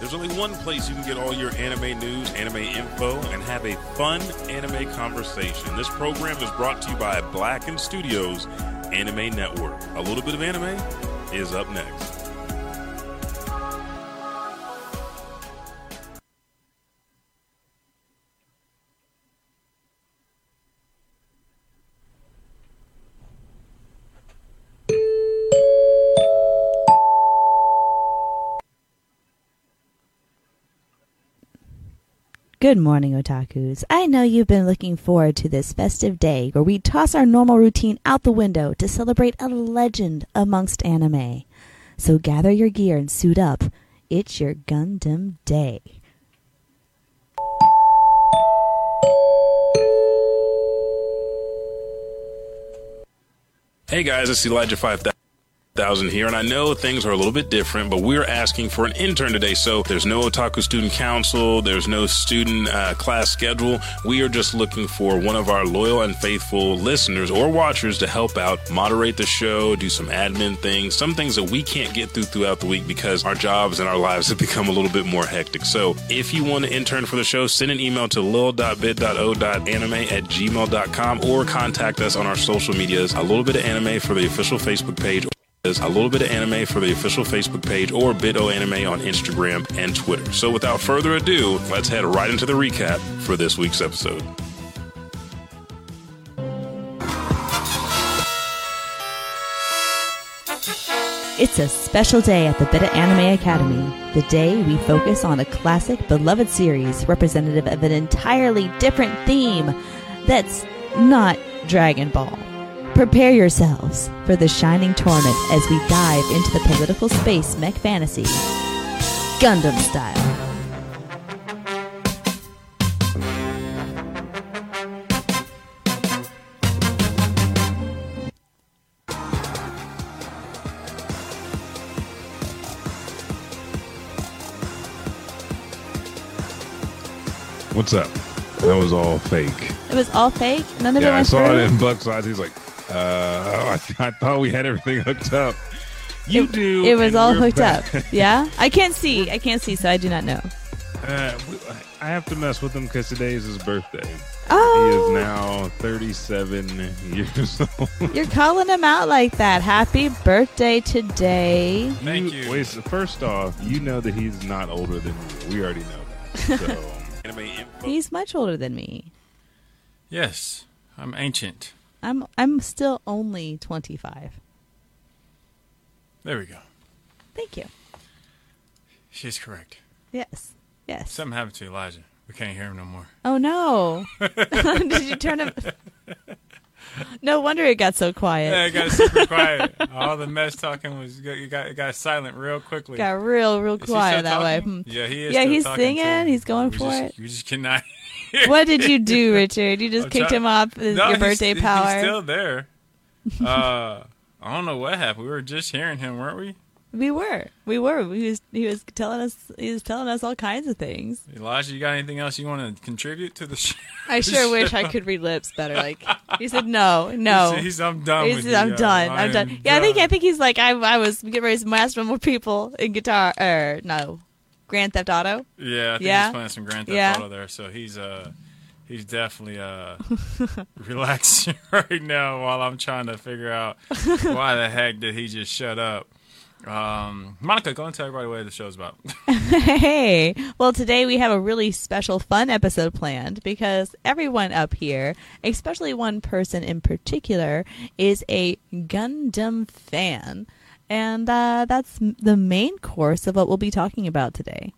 There's only one place you can get all your anime news, anime info, and have a fun anime conversation. This program is brought to you by Black and Studios Anime Network. A little bit of anime is up next. Good morning, otakus. I know you've been looking forward to this festive day where we toss our normal routine out the window to celebrate a legend amongst anime. So gather your gear and suit up. It's your Gundam Day. Hey guys, it's Elijah 5000 here, and I know things are a little bit different, but we're asking for an intern today. So there's no Otaku Student Council, there's no student uh, class schedule. We are just looking for one of our loyal and faithful listeners or watchers to help out, moderate the show, do some admin things, some things that we can't get through throughout the week because our jobs and our lives have become a little bit more hectic. So if you want to intern for the show, send an email to lil.bit.o.anime at gmail.com or contact us on our social medias. A little bit of anime for the official Facebook page is a little bit of anime for the official Facebook page or Bito Anime on Instagram and Twitter. So without further ado, let's head right into the recap for this week's episode. It's a special day at the Beta Anime Academy, the day we focus on a classic, beloved series representative of an entirely different theme that's not Dragon Ball. Prepare yourselves for the shining torment as we dive into the political space mech fantasy, Gundam style. What's up? That was all fake. It was all fake. None of it Yeah, I saw it in Buck's eyes. He's like, uh, I, th- I thought we had everything hooked up. You it, do. It was all hooked back. up. Yeah, I can't see. I can't see, so I do not know. Uh, I have to mess with him because today is his birthday. Oh, He is now 37 years old. you're calling him out like that. Happy birthday today. Thank you. Wait, so first off, you know that he's not older than you. We already know that. So, Anime info. He's much older than me. Yes, I'm ancient. I'm I'm still only 25. There we go. Thank you. She's correct. Yes. Yes. Something happened to Elijah. We can't hear him no more. Oh no. Did you turn him No wonder it got so quiet. Yeah, it got super quiet. All the mess talking was it got it got silent real quickly. got real real Is quiet that way. talking? Hmm. Yeah, he is. Yeah, he's singing, he's going We for just, it. We just cannot. What did you do, Richard? You just I'm kicked try- him off with No, your he's- birthday power. He's still there. Uh, I don't know what happened. We were just hearing him, weren't we? We were. We were. He was he was telling us he was telling us all kinds of things. Elijah, you got anything else you want to contribute to the show? I sure wish I could read lips better. Like he said no, no. He's, he's, I'm done He with said. I'm guys. done. I I'm done. am Yeah, I think I think he's like I I was getting ready to master more people in guitar Er, no. Grand Theft Auto. Yeah, I think Yeah? he's playing some Grand Theft Yeah. Auto there, so he's uh he's definitely uh relaxing right now while I'm trying to figure out why the heck did he just shut up. Um, Monica, go and tell everybody what the show's about. Hey, well, today we have a really special, fun episode planned because everyone up here, especially one person in particular, is a Gundam fan. And uh, that's the main course of what we'll be talking about today.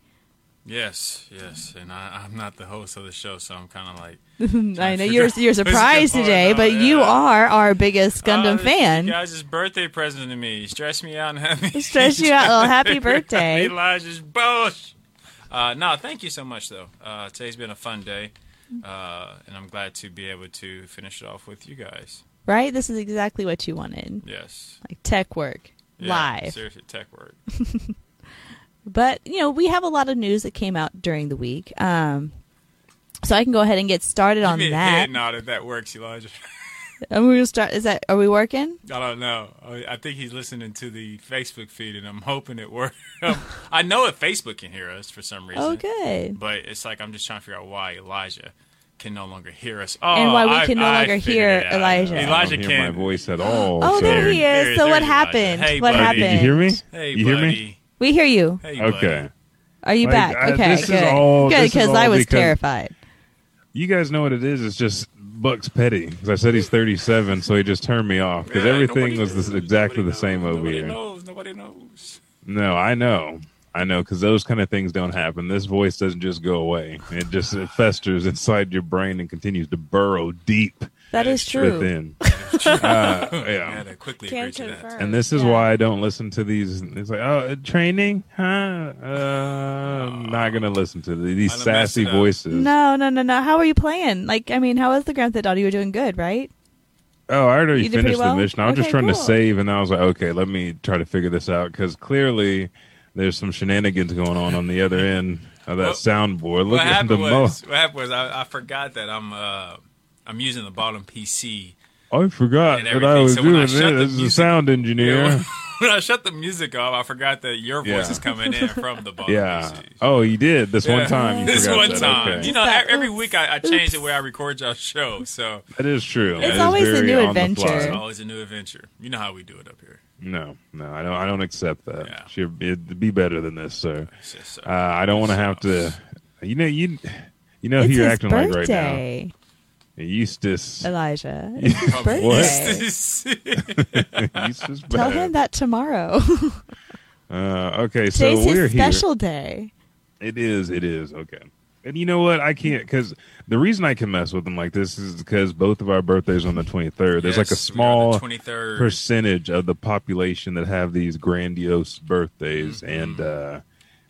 yes, yes, and I, I'm not the host of the show, so I'm kind of like I know you're you're surprised today, on, but you are our biggest Gundam Oh, this fan. Guy's birthday present to me. Stress me out and had me Stress you out. Well, happy birthday. Elijah's bush. Uh, no, thank you so much though. Uh, today's been a fun day, uh, and I'm glad to be able to finish it off with you guys. Right? This is exactly what you wanted, Yes, like tech work, Yeah, live. Seriously, tech work. But you know, we have a lot of news that came out during the week. Um, so I can go ahead and get started on Give me a that. head nod if that works, Elijah. And we will start. Is that? Are we working? I don't know. I I think he's listening to the Facebook feed, and I'm hoping it works. I know that Facebook can hear us for some reason. Oh, good. But it's like I'm just trying to figure out why Elijah can no longer hear us. Oh, And why we I- can no I longer hear it. Elijah. I Elijah don't hear my voice at all. Oh, so. there he There- is. So there's what happened? Hey, what buddy. happened? Did you hear me? Hey, you hear me? buddy. We hear you. Hey. Okay. Are you Like, back? I- Okay, this is good. all- good, because I was because- terrified. You guys know what it is. It's just Buck's petty. Because I said he's 37, so he just turned me off. Because Yeah, everything nobody was this, knows. exactly the same knows. over Nobody here. Nobody knows. Nobody knows. No, I know. I know, because those kind of things don't happen. This voice doesn't just go away. It just it festers inside your brain and continues to burrow deep That is true. within. uh, I yeah. had to quickly Can agree to that. And this is Yeah. why I don't listen to these. It's like, oh, training? Huh? Uh, I'm not going to listen to the- these I'd have messed sassy voices. No, no, no, no. How are you playing? Like, I mean, how was the Grand Theft Auto? You were doing good, right? Oh, I already You finished well? the mission. I was just Okay, trying to save, and I was like, okay, let me try to figure this out because clearly there's some shenanigans going on on the other end of that Well, soundboard. Look what at happened the mo- was, what happened was I, I forgot that I'm uh, I'm using the bottom PC. I forgot and that I was So when I doing shut it the as a sound engineer. when I shut the music off, I forgot that your voice Yeah. is coming in from the bottom Yeah. PC. Oh, you did this one time. You this one that. time. Okay. You know, That- every week I, I change the way I record y'all show, so That is true. It's That is always a new adventure. it's always a new adventure. You know how we do it up here. No, no, I don't. I don't accept that. Yeah. Should it'd be better than this, sir. It's Uh, I don't want to have to. You know, you. You know it's who you're his acting like right now. birthday, Eustace. Elijah. It's his birthday. Eustace Tell him that tomorrow. Uh, okay, so Today's we're his here. special day. It is. It is. Okay. And you know what? I can't because the reason I can mess with them like this is because both of our birthdays on the 23rd. There's like a small twenty third. percentage of the population that have these grandiose birthdays, Mm-hmm. and uh,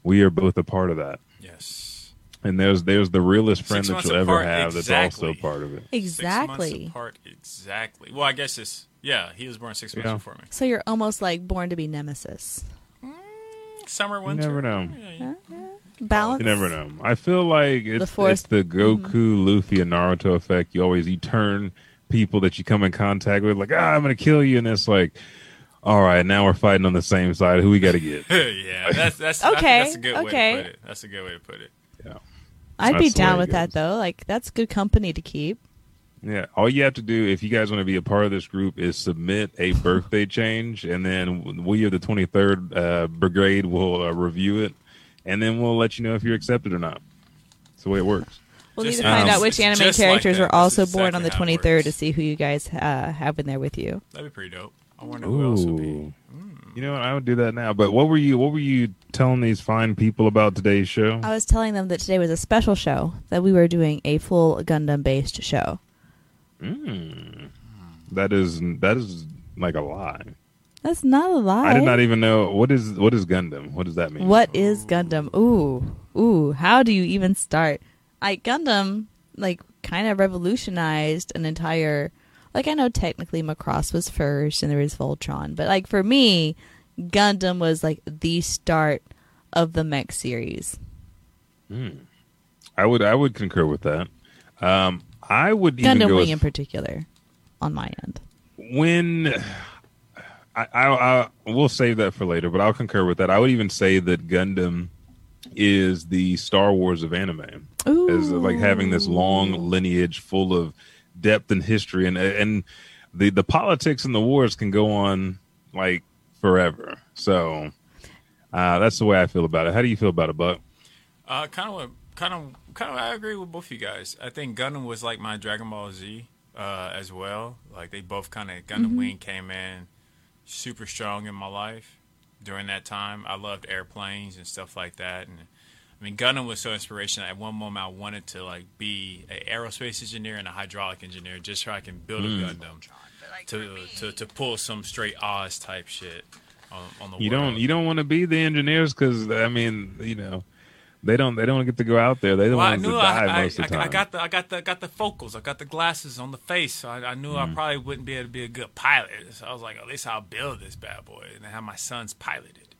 we are both a part of that. Yes. And there's there's the realest friend Six that you'll ever apart, have exactly. that's also part of it. Exactly. Six months Exactly. apart. Exactly. Well, I guess it's yeah. He was born six months Yeah. before me. So you're almost like born to be nemesis. Summer, You winter. never know. Yeah, yeah. Balance. You never know. I feel like it's, Force- it's the Goku, Luffy, and Naruto effect. You always you turn people that you come in contact with like, ah, I'm gonna kill you, and it's like, all right, now we're fighting on the same side. Who we got to get? yeah, that's that's Okay, that's a good okay. way to put it. That's a good way to put it. I'd That's be down with that though. Like that's good company to keep. Yeah, all you have to do if you guys want to be a part of this group is submit a birthday change, and then we of the 23rd uh, Brigade will uh, review it, and then we'll let you know if you're accepted or not. That's the way it works. We'll Just need to find um, out which anime just like characters were also That's born on the exactly how it 23rd to see who you guys uh, have in there with you. That'd be pretty dope. I wonder who else would be. Ooh, you know what? I would do that now. But what were you? What were you telling these fine people about today's show? I was telling them that today was a special show that we were doing a full Gundam based show. Mm. That is that is like a lie. That's not a lie. I did not even know what is what is Gundam. What does that mean? What is Gundam? Ooh, ooh. How do you even start? Like Gundam, like kind of revolutionized an entire. Like I know technically Macross was first, and there was Voltron, but like for me, Gundam was like the start of the mech series. I would I would concur with that. Um, I would even Gundam go Wing as in particular, on my end. when I, I, I we'll save that for later, but I'll concur with that. I would even say that Gundam is the Star Wars of anime, Ooh, as like having this long lineage full of depth and history, and and the the politics and the wars can go on like forever. So uh, that's the way I feel about it. How do you feel about it, Buck? Uh, kind of, kind of, kind of. I agree with both you guys. I think Gundam was like my Dragon Ball Z uh, as well. Like they both kind of Gundam Wing came in super strong in my life during that time. I loved airplanes and stuff like that, and I mean Gundam was so inspirational. At one moment, I wanted to like be an aerospace engineer and a hydraulic engineer just so I can build a mm. Gundam to, to to pull some straight Oz type shit on, on the You world. don't you don't want to be the engineers because I mean you know they don't they don't get to go out there. They the Well, I ones that die I, I, of the I, time. I got the I got the got the focals. I got the glasses on the face. So I, I knew Mm. I probably wouldn't be able to be a good pilot. So I was like, at least I'll build this bad boy and have my sons pilot it.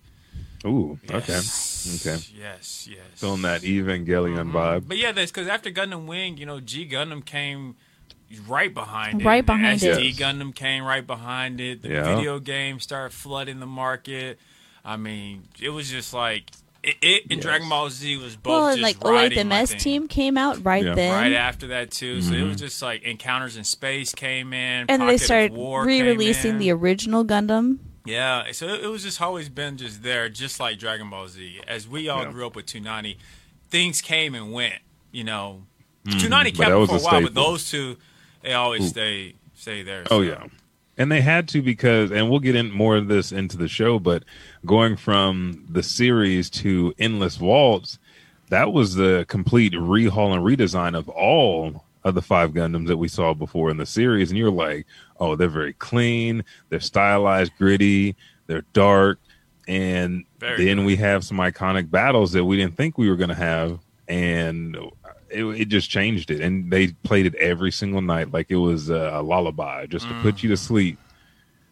Ooh, Yes. okay, okay. Yes, yes. Feeling that Evangelion vibe. But yeah, that's because after Gundam Wing, you know, G Gundam came right behind it. Right behind the it. SD Gundam came right behind it. The Yeah. video games started flooding the market. I mean, it was just like it, it and Yes. Dragon Ball Z was both well, just like riding OATH my MS team came out right Yeah. then. Right after that too, so it Mm-hmm. was just like Encounters in Space came in, and Pocket they started War re-releasing the original Gundam. Yeah, so it it was just always been just there, just like Dragon Ball Z. As we all Yeah. grew up with Toonami, things came and went. You know, Mm-hmm. Toonami kept it for a a while, but those two, they always stay stay there. Oh yeah. And they had to because and we'll get in more of this into the show, but going from the series to Endless Waltz, that was the complete rehaul and redesign of all of the five Gundams that we saw before in the series. And you're like, oh, they're very clean, they're stylized, gritty, they're dark. And Very then dark. we have some iconic battles that we didn't think we were going to have. And it, it just changed it. And they played it every single night like it was a, lullaby just to put you to sleep.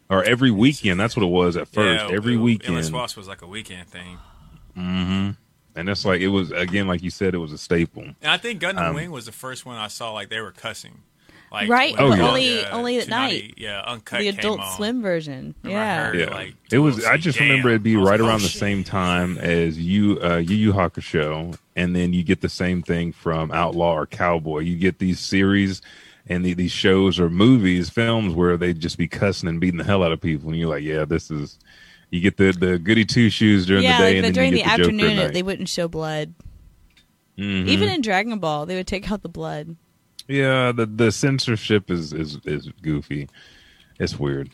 Or every weekend. That's what it was at first. Yeah, every it- weekend. Endless Waltz was like a weekend thing. And it's like, it was, again, like you said, it was a staple. And I think Gundam Um, Wing was the first one I saw like they were cussing. Like Right, Oh, but yeah. only- only at Toonami night. Yeah, uncut the came Adult on. Swim version. Yeah. heard Yeah, like, it was. I just damn. remember it'd be right like, around oh, the shit. same time as you, uh, Yu Yu Hakusho, and then you get the same thing from Outlaw or Cowboy. You get these series and the, these shows or movies, films where they just be cussing and beating the hell out of people, and you're like, yeah, this is. You get the the goody two shoes during yeah, the day, like, and but then during you the get the Joker at afternoon, night. they wouldn't show blood. Mhm. Even in Dragon Ball, they would take out the blood. Yeah, the the censorship is is is goofy. It's weird.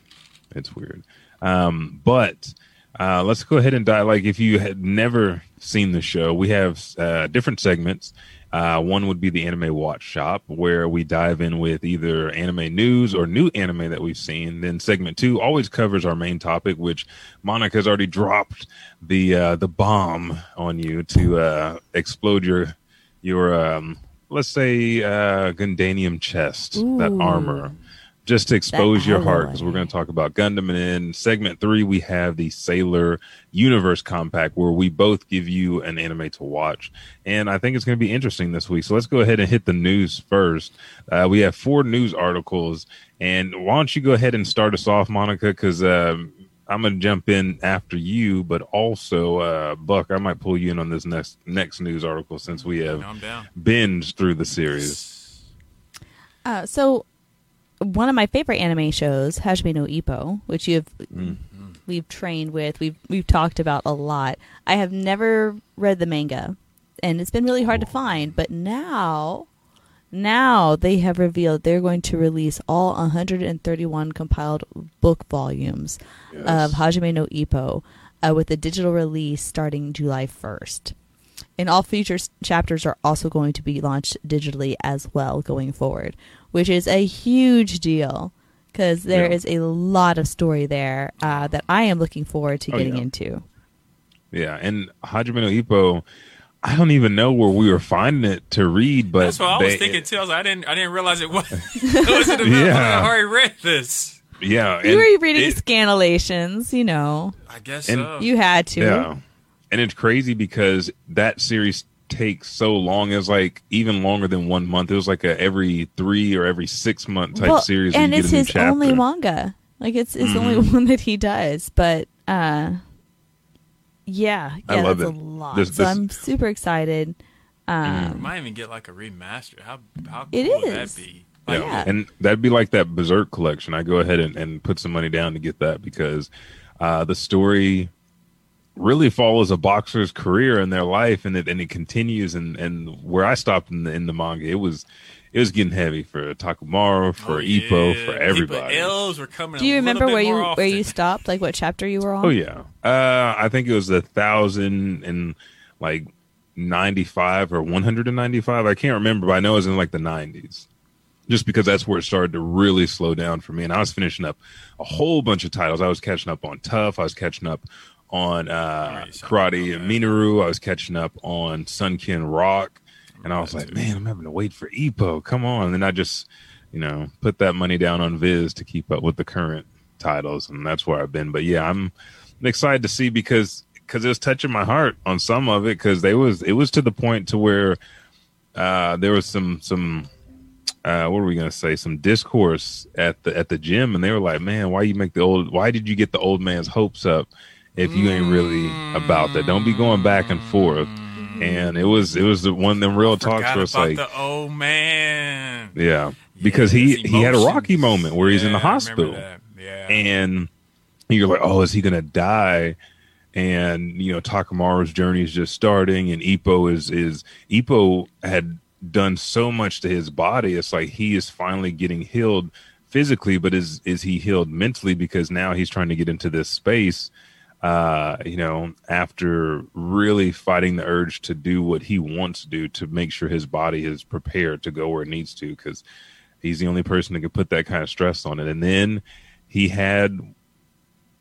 It's weird. Um, but uh, let's go ahead and dive. Like, if you had never seen the show, we have uh, different segments. Uh, one would be the Anime Watch Shop, where we dive in with either anime news or new anime that we've seen. Then segment two always covers our main topic, which Monica has already dropped the uh, the bomb on you to uh, explode your your um, let's say uh, Gundanium chest, that armor, just to expose your heart. Because we're going to talk about Gundam, and in segment three we have the Sailor Universe Compact, where we both give you an anime to watch, and I think it's going to be interesting this week. So let's go ahead and hit the news first. Uh, we have four news articles, and why don't you go ahead and start us off, Monica? Because um, I'm going to jump in after you, but also uh, Buck, I might pull you in on this next next news article since we have No, binged through the series. Uh, so, one of my favorite anime shows, Hajime no Ippo, which you've we've trained with, we've we've talked about a lot. I have never read the manga, and it's been really hard to find. But now, now they have revealed they're going to release all 131 compiled book volumes of Hajime no Ippo uh, with a digital release starting July 1st. And all future s- chapters are also going to be launched digitally as well going forward, which is a huge deal because there Yeah. is a lot of story there uh, that I am looking forward to Oh, getting yeah. into. Yeah, and Hajime no Ippo, I don't even know where we were finding it to read, but That's what I was they- thinking too. I was like, I didn't, I didn't realize it was. it wasn't about, Yeah. I already read this. Yeah, You were reading it- scanlations, you know. I guess And- so. You had to. Yeah, and it's crazy because that series takes so long. It was like even longer than one month. It was like a every three or every six month type well, series. where and it's get a new his only manga. Like it's it's the only one that he does. But uh, yeah, I love that's it. a lot. This- so this- I'm super excited. Um, might even get like a remaster. How how cool It would that be? Yeah. Like, Yeah. And that'd be like that Berserk collection. I go ahead and, and put some money down to get that because uh, the story really follows a boxer's career and their life and it and it continues and, and where I stopped in the in the manga, it was it was getting heavy for Takumaru, for oh, Ippo, yeah. for Ippo everybody. L's were coming. do you a remember bit where you more where you stopped? Like what chapter you were on? Oh yeah. Uh I think it was a thousand and like ninety five or one hundred and ninety five. I can't remember, but I know it was in like the nineties. Just because that's where it started to really slow down for me. And I was finishing up a whole bunch of titles. I was catching up on Tough, I was catching up on uh Alright, Karate okay. Minoru, I was catching up on Sunken Rock. And I was like, man, I'm having to wait for Ippo. Come on. And then I just, you know, put that money down on Viz to keep up with the current titles. And that's where I've been. But yeah, I'm excited to see because because it was touching my heart on some of it because they was it was to the point to where uh there was some some uh, what were we gonna say? Some discourse at the at the gym, and they were like, "Man, why you make the old? Why did you get the old man's hopes up if you ain't really about that? Don't be going back and forth." And it was it was the one of them real talks where it's like, the old man. yeah, because he he had a rocky moment where he's in the Yeah, hospital. Yeah. and you're like, oh, is he gonna die? And you know, Takamaru's journey is just starting, and Ippo is is Ippo had done so much to his body. It's like he is finally getting healed physically, but is is he healed mentally? Because now he's trying to get into this space. Uh, you know, after really fighting the urge to do what he wants to do to make sure his body is prepared to go where it needs to, because he's the only person that can put that kind of stress on it. And then he had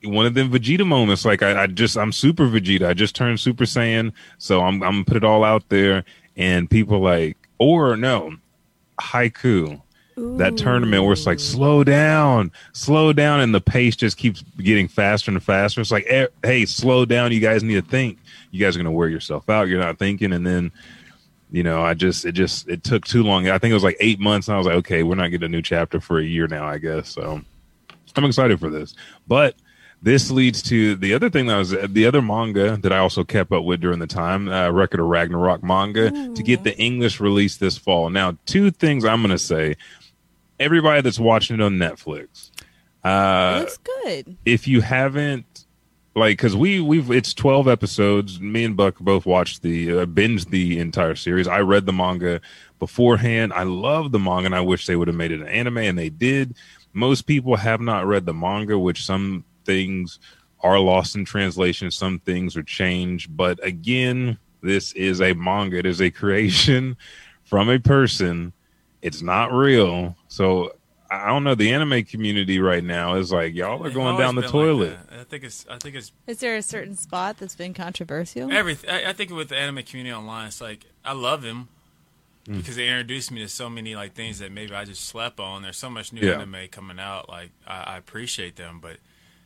one of them Vegeta moments. Like I, I just I'm Super Vegeta. I just turned Super Saiyan, so I'm I'm put it all out there. And people like, or no, Haikyu. That tournament where it's like slow down, slow down, and the pace just keeps getting faster and faster. It's like, eh, hey, slow down. You guys need to think. You guys are gonna wear yourself out. You're not thinking, and then you know, I just it just it took too long. I think it was like eight months, and I was like, okay, we're not getting a new chapter for a year now, I guess. So I'm excited for this. But this leads to the other thing that was the other manga that I also kept up with during the time, uh, Record of Ragnarok manga, to get the English release this fall. Now, two things I'm going to say. Everybody that's watching it on Netflix, uh, Looks good. if you haven't like because we we've it's 12 episodes. Me and buck both watched the uh, binged the entire series. I read the manga beforehand. I love the manga and i wish they would have made it an anime and they did. Most people have not read the manga which some things are lost in translation some things are changed. But again this is a manga. It is a creation from a person it's not real so I don't know. The anime community right now is like y'all are It's going down the been like toilet. I think it's. I think it's Is there a certain spot that's been controversial? everything. I, I think with the anime community online, it's like I love them Mm. because they introduced me to so many like things that maybe I just slept on. There's so much new Yeah. anime coming out. Like I, I appreciate them, but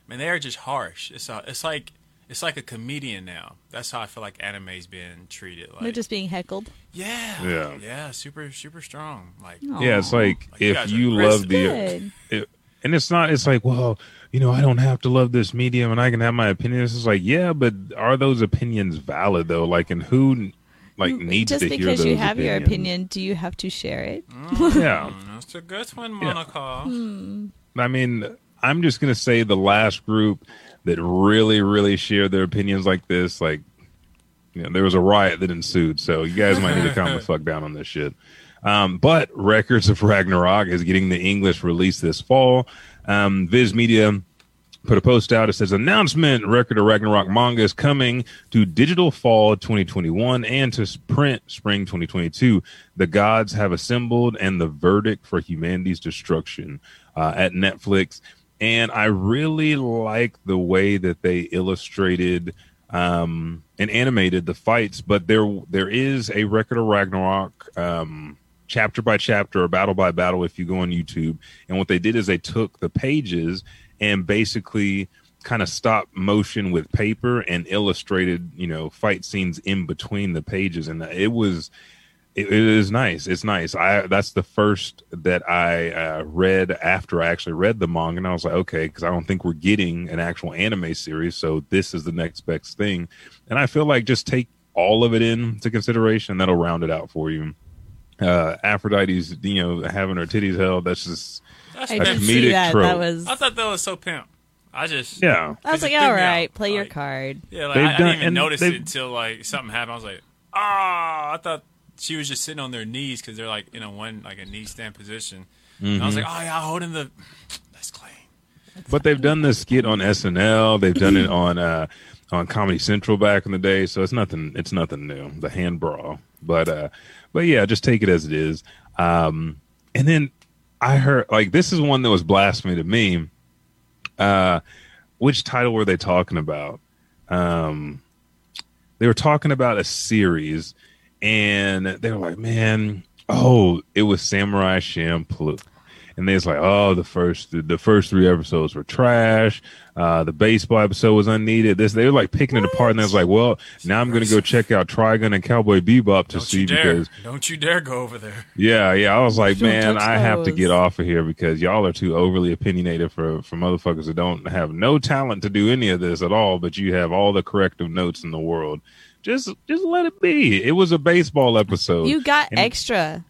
man, they are just harsh. It's a, it's like it's like a comedian now. That's how I feel like anime's being treated. Like They're just being heckled. yeah, Yeah. yeah, super super strong. Like Yeah, it's like Like, if guys are you love the, it, and it's not. It's like, well, you know, I don't have to love this medium, and I can have my opinions. It's like, yeah, but are those opinions valid though? Like, and who, like, needs Just to hear because those you have your opinion, do you have to share it? Yeah, Mm, that's a good one, Yeah. Monica. I mean, I'm just gonna say the last group that really, really shared their opinions like this, like, you know, there was a riot that ensued. So you guys might need to calm the fuck down on this shit. Um, but Records of Ragnarok is getting the English release this fall. Um, Viz Media put a post out. It says announcement: Record of Ragnarok manga is coming to digital fall 2021 and to print spring 2022. The gods have assembled, and the verdict for humanity's destruction uh, at Netflix. And I really like the way that they illustrated um, and animated the fights. But there, there is a Record of Ragnarok. Um, chapter by chapter or battle by battle if you go on YouTube. And what they did is they took the pages and basically kind of stop motion with paper and illustrated, you know, fight scenes in between the pages. And it was, it, it is nice. It's nice. I that's the first that I uh, read after I actually read the manga, and I was like, okay, because I don't think we're getting an actual anime series, so this is the next best thing. And I feel like just take all of it into consideration, that'll round it out for you. Uh, Aphrodite's, you know, having her titties held. That's just That's I A pimp did comedic that. trope. That was. I thought that was so pimp. I just yeah. I was like, all right, all threw out. play your card. Yeah, like, They've I, I didn't even notice it until like something happened. I was like, ah, I thought she was just sitting on their knees because they're like in a one like a knee stand position. And I was like, oh yeah, holding the that's clean. But they've done this skit on SNL. They've done it on uh, on Comedy Central back in the day. So it's nothing. It's nothing new. The hand brawl. But uh, but yeah, just take it as it is. Um, and then I heard like this is one that was blasphemy to me. Uh, which title were they talking about? Um, they were talking about a series, and they were like, "Man, oh, it was Samurai Champloo." and they was like, "Oh, the first the first three episodes were trash. Uh, the baseball episode was unneeded." This they were like picking it apart, and I was like, "Well, now I'm gonna go check out Trigun and Cowboy Bebop to Don't see because Don't you dare go over there. yeah, yeah." I was like, Don't "Man, touch I have to those." get off of here because y'all are too overly opinionated for for motherfuckers that don't have no talent to do any of this at all, but you have all the corrective notes in the world." Just, just let it be. It was a baseball episode. You got And- extra.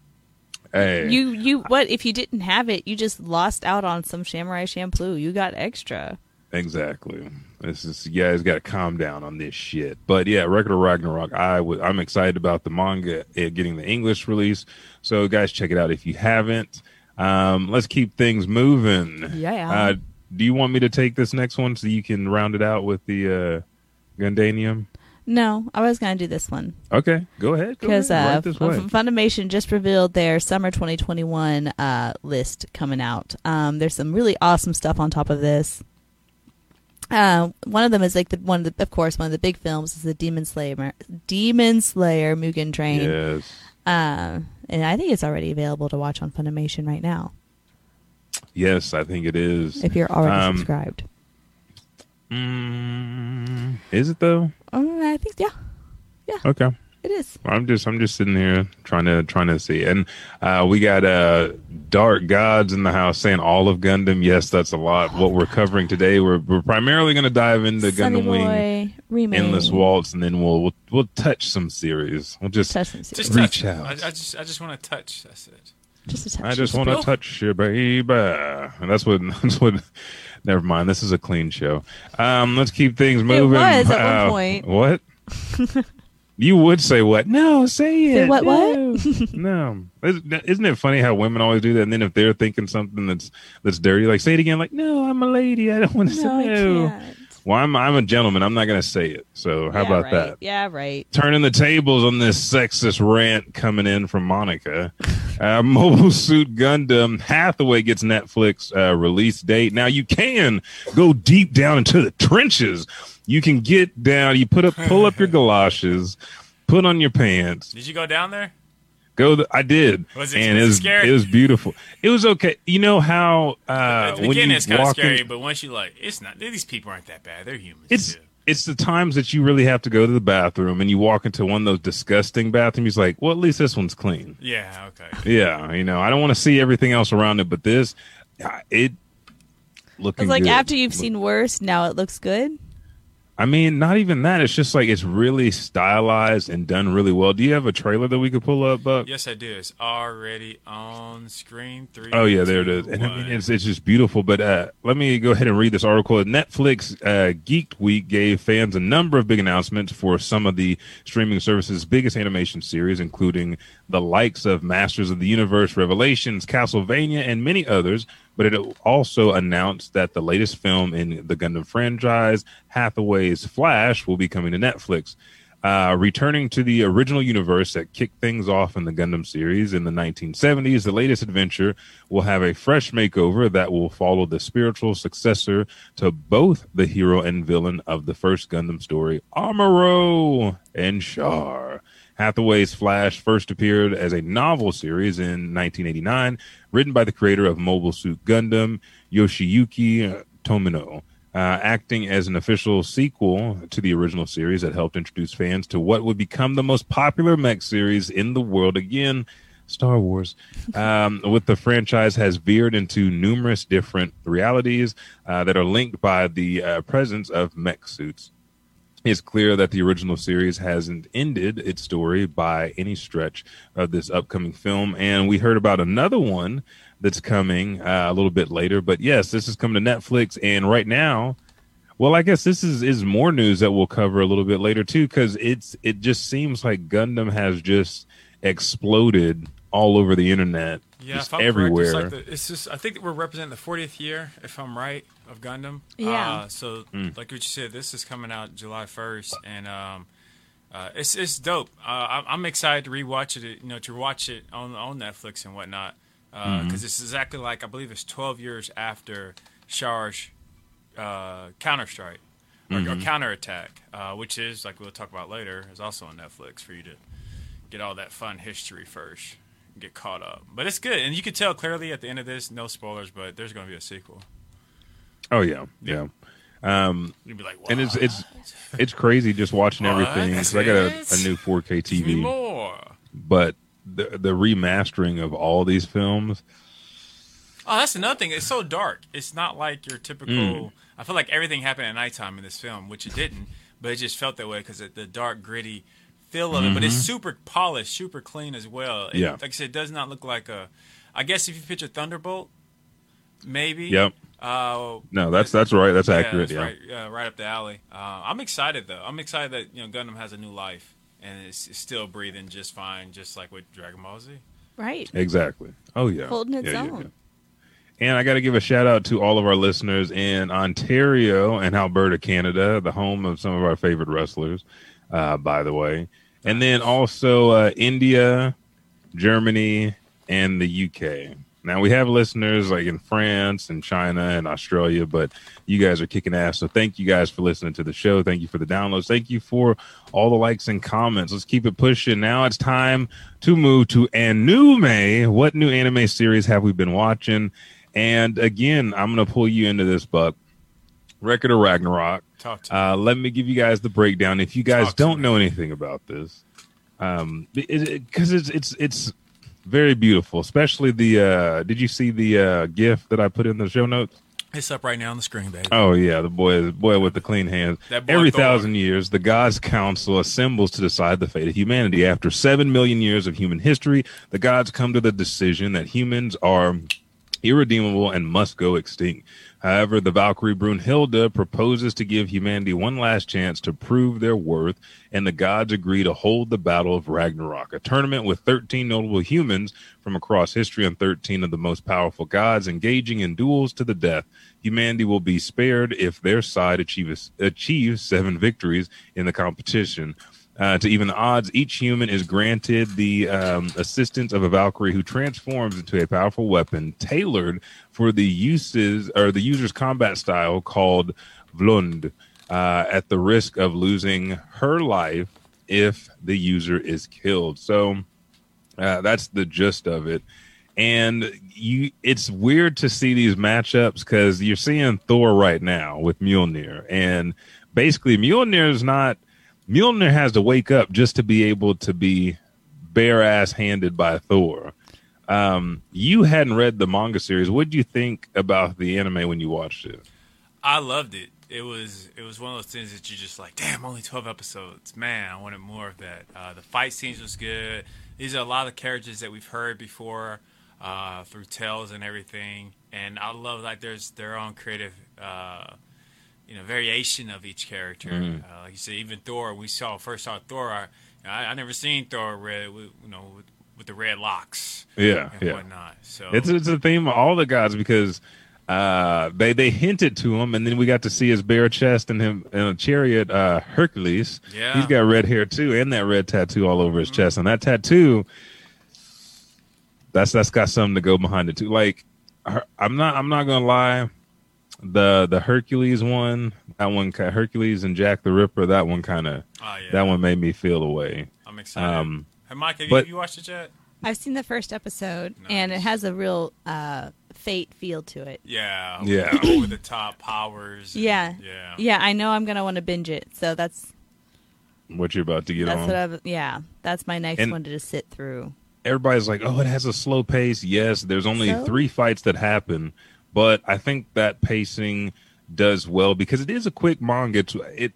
Hey. You you what if you didn't have it? You just lost out on some Samurai Shampoo. You got extra. Exactly. This is you guys got to calm down on this shit. But yeah, Record of Ragnarok. I would. I'm excited about the manga getting the English release. So guys, check it out if you haven't. Um, let's keep things moving. Yeah. Uh, do you want me to take this next one so you can round it out with the uh, Gundanium? No, I was gonna do this one Okay, go ahead. because uh, Right this way. Funimation just revealed their summer 2021 uh, list coming out. Um, there's some really awesome stuff on top of this. Uh, one of them is like the one of the, of course, one of the big films is the Demon Slayer, Demon Slayer Mugen Train. yes. Uh, and I think it's already available to watch on Funimation right now Yes, I think it is. if you're already Um, subscribed. Mm, is it though? Um, I think yeah, yeah. Okay. it is. I'm just I'm just sitting here trying to trying to see, and uh, we got uh, Dark Gods in the house saying all of Gundam. Yes, that's a lot. What we're covering today, we're we're primarily going to dive into Sunny Gundam Wing, remake. Endless Waltz, and then we'll we'll, we'll touch some series. We'll just Touch some series. Just Reach touch. out. I, I just, I just want to touch. That's it. Just a touch. I just want to touch you, baby. And that's what that's what. Never mind. This is a clean show. Um, let's keep things moving. It was at one Uh, point. What? you would say what? No, say it. Say what, No. no. Isn't isn't it funny how women always do that? And then if they're thinking something that's that's dirty, like say it again. Like, no, I'm a lady. I don't want to No, say. No. Can't. Well, I'm I'm a gentleman. I'm not going to say it. So how Yeah, about right. that? Yeah, right. turning the tables on this sexist rant coming in from Monica. Uh, Mobile Suit Gundam Hathaway gets Netflix uh, release date. Now you can go deep down into the trenches. You can get down. You put up, pull up your galoshes, put on your pants, Did you go down there? Go. The, I did, Was it- and was it it was scary? it was beautiful. It was okay. You know how uh, At the when beginning, it's kind of walk in- scary, but once you like, it's not. These people aren't that bad. They're humans. it's too. it's the times that you really have to go to the bathroom and you walk into one of those disgusting bathrooms. Like, well, at least this one's clean. yeah. Okay. Yeah, you know, I don't want to see everything else around it, but this, it looking. It's like good. after you've seen worse, now it looks good. I mean, not even that. It's just like it's really stylized and done really well. Do you have a trailer that we could pull up, Buck? Yes, I do. It's already on screen. Three. Oh yeah, there it is. And I mean, it's it's just beautiful. But uh, let me go ahead and read this article. Netflix uh, Geek Week gave fans a number of big announcements for some of the streaming services' biggest animation series, including the likes of Masters of the Universe, Revelations, Castlevania, and many others. But it also announced that the latest film in the Gundam franchise, Hathaway's Flash, will be coming to Netflix. Uh, returning to the original universe that kicked things off in the Gundam series in the 1970s, the latest adventure will have a fresh makeover that will follow the spiritual successor to both the hero and villain of the first Gundam story, Amuro and Char. Hathaway's Flash first appeared as a novel series in 1989, written by the creator of Mobile Suit Gundam, Yoshiyuki Tomino, uh, acting as an official sequel to the original series that helped introduce fans to what would become the most popular mech series in the world again. Star Wars, um, with the franchise has veered into numerous different realities uh, that are linked by the uh, presence of mech suits it's clear that the original series hasn't ended its story by any stretch of this upcoming film. And we heard about another one that's coming uh, a little bit later. But yes, this is coming to Netflix. And right now, well, I guess this is, is more news that we'll cover a little bit later too, because it's it just seems like Gundam has just exploded all over the internet, Yeah, just if I'm everywhere. Correct, it's, like the, it's just I think that we're representing the 40th year, if I'm right, of Gundam. Yeah. Uh, so, Mm. like what you said, this is coming out July 1st, and um, uh, it's it's dope. Uh, I'm, I'm excited to rewatch it. You know, to watch it on on Netflix and whatnot, because Mm-hmm. it's exactly like I believe it's 12 years after Char's uh, Counter Strike or, Mm-hmm. or Counter Attack, uh, which is like we'll talk about later, is also on Netflix for you to get all that fun history first. get caught up. But it's good, and you can tell clearly at the end of this, no spoilers, but there's going to be a sequel. Oh yeah, yeah. Um, You'd be like, and it's it's it's crazy just watching What? everything. 'cause I got a, a new 4K Give me TV, more. but the the remastering of all these films. Oh, that's another thing. It's so dark. It's not like your typical. Mm. I feel like everything happened at nighttime in this film, which it didn't, but it just felt that way because the dark, gritty feel of it. But it's super polished, super clean as well. It- Mm-hmm. Yeah. like I said, it does not look like a. I guess if you picture Thunderbolt, maybe. Yep. Uh, No, that's that's right. That's yeah, accurate. that's Yeah. right. Yeah, right up the alley. Uh, I'm excited though. I'm excited that you know Gundam has a new life and it's, it's still breathing just fine, just like with Dragon Ball Z. Right. Exactly. Oh yeah. Holding its Yeah, yeah, own. yeah. And I got to give a shout out to all of our listeners in Ontario and Alberta, Canada, the home of some of our favorite wrestlers, uh, by the way. And then also uh, India, Germany, and the UK. Now we have listeners like in France and China and Australia, but you guys are kicking ass. So thank you guys for listening to the show. Thank you for the downloads. Thank you for all the likes and comments. Let's keep it pushing. Now it's time to move to anime. What new anime series have we been watching? And again, I'm going to pull you into this, Buck. Record of Ragnarok. Talk to. Uh, let me give you guys the breakdown. If you guys Talk don't know anything about this, um, because it's it's it's very beautiful. Especially the uh, did you see the uh, GIF that I put in the show notes? It's up right now on the screen, baby. Oh yeah, the boy, the boy with the clean hands. Every Thor. thousand years, the gods' council assembles to decide the fate of humanity. After seven million years of human history, the gods come to the decision that humans are irredeemable and must go extinct. However, the Valkyrie Brunhilde proposes to give humanity one last chance to prove their worth, and the gods agree to hold the Battle of Ragnarok, a tournament with 13 notable humans from across history and 13 of the most powerful gods engaging in duels to the death. Humanity will be spared if their side achieves, achieves seven victories in the competition. Uh, to even the odds, each human is granted the um, assistance of a Valkyrie who transforms into a powerful weapon tailored for the uses or the user's combat style called Vlund, uh, at the risk of losing her life if the user is killed. So uh, that's the gist of it. And you, it's weird to see these matchups because you're seeing Thor right now with Mjolnir, and basically Mjolnir is not. Mjolnir has to wake up just to be able to be bare ass handed by Thor. Um, you hadn't read the manga series. What did you think about the anime when you watched it? I loved it. It was it was one of those things that you just like, damn, only twelve episodes. Man, I wanted more of that. Uh, the fight scenes was good. These are a lot of characters that we've heard before uh, through tales and everything, and I love like there's their own creative. Uh, you know, variation of each character. Uh, like you said, even Thor. We saw first saw Thor. I, I, I never seen Thor red, with, you know, with, with the red locks Yeah, and yeah. whatnot. So It's it's a theme of all the gods because uh, they they hinted to him, and then we got to see his bare chest and him in a chariot. Uh, Hercules, Yeah. Mm-hmm. he's got red hair too, and that red tattoo all over his chest, and that tattoo. That's that's got something to go behind it too. Like, Her- I'm not I'm not gonna lie, the the Hercules one, that one, ki- Hercules and Jack the Ripper, that one kind of oh, yeah. that one made me feel away. I'm excited. Um, hey, Mike, have, but- you, have you watched it yet? I've seen the first episode, and it has a real uh, fate feel to it. Yeah, Yeah. over the top powers. and- Yeah. yeah, Yeah, I know I'm gonna want to binge it. So that's What you're about to get that's on. what I've yeah. That's my next And- one to just sit through. everybody's like, "Oh, it has a slow pace." Yes, there's only So? three fights that happen, but I think that pacing does well because it is a quick manga. It's, it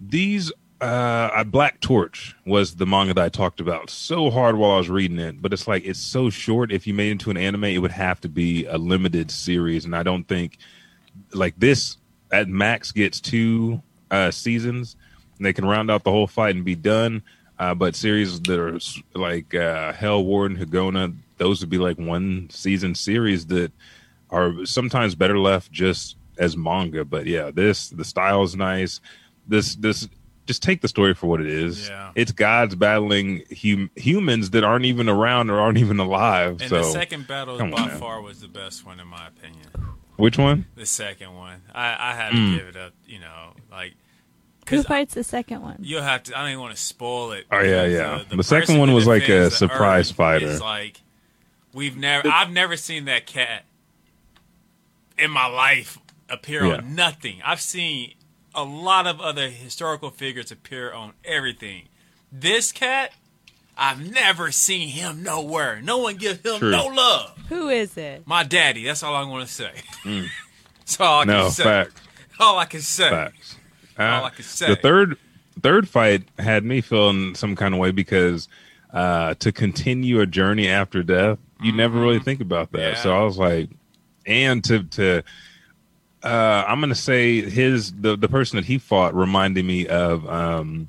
these uh, Black Torch was the manga that I talked about so hard while I was reading it, but it's like it's so short. If you made it into an anime, it would have to be a limited series, and I don't think like this at max gets two uh, seasons, and they can round out the whole fight and be done. Uh, but series that are like uh, Hell Warden, Hagona, those would be like one season series that are sometimes better left just as manga. But yeah, this the style is nice. This this just take the story for what it is. Yeah. It's gods battling hum- humans that aren't even around or aren't even alive. And so the second battle come by on now. far was the best one in my opinion. which one? The second one, I, I had to Mm. give it up. You know, like who fights the second one? You'll have to. I don't even want to spoil it. Oh, yeah, yeah. uh, The second one was like a surprise fighter. like we've never. I've never seen that cat in my life appear Yeah. on nothing. I've seen a lot of other historical figures appear on everything. This cat, I've never seen him nowhere. No one gives him True. no love. Who is it? My daddy. That's all I want to say. That's all I Mm. No, can say. fact, All I can say. facts. All Uh, I can say. the third third fight had me feeling some kind of way because uh, to continue a journey after death, you never really think about that. Mm-hmm. Yeah. So I was like, and to to uh, I'm gonna say his the the person that he fought reminded me of um,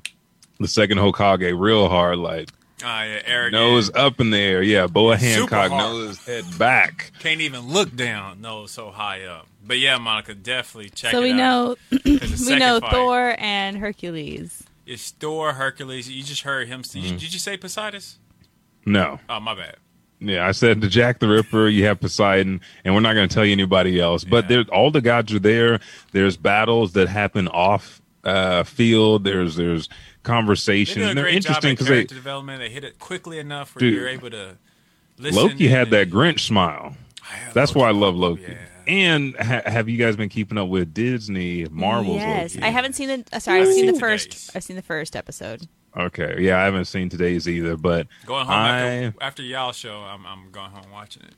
the second Hokage real hard, like Oh, yeah, arrogant. nose up in the air, yeah, Boa Super Hancock, hard. nose head back. Can't even look down. No, so high up. But yeah, Monica, definitely check so it we out. know 'Cause the we know fight Thor and Hercules. It's Thor, Hercules. You just heard him. Mm-hmm. Did, you, did you say Poseidon? No, Oh, my bad. Yeah, I said to Jack the Ripper, you have Poseidon, and we're not going to tell you anybody else. But Yeah. there, all the gods are there. There's battles that happen off uh, field. There's there's They conversations. do a and they're great interesting because they character development. They hit it quickly enough where Dude. you're able to listen. Loki had that Grinch smile. Yeah, That's why I love Loki. Yeah. And ha- have you guys been keeping up with Disney Marvel's yes, Loki? I haven't seen the. Uh, sorry, I've I've seen the first. today's. I've seen the first episode. Okay, yeah, I haven't seen today's either, but Going home I after, after y'all show, I'm, I'm going home watching it.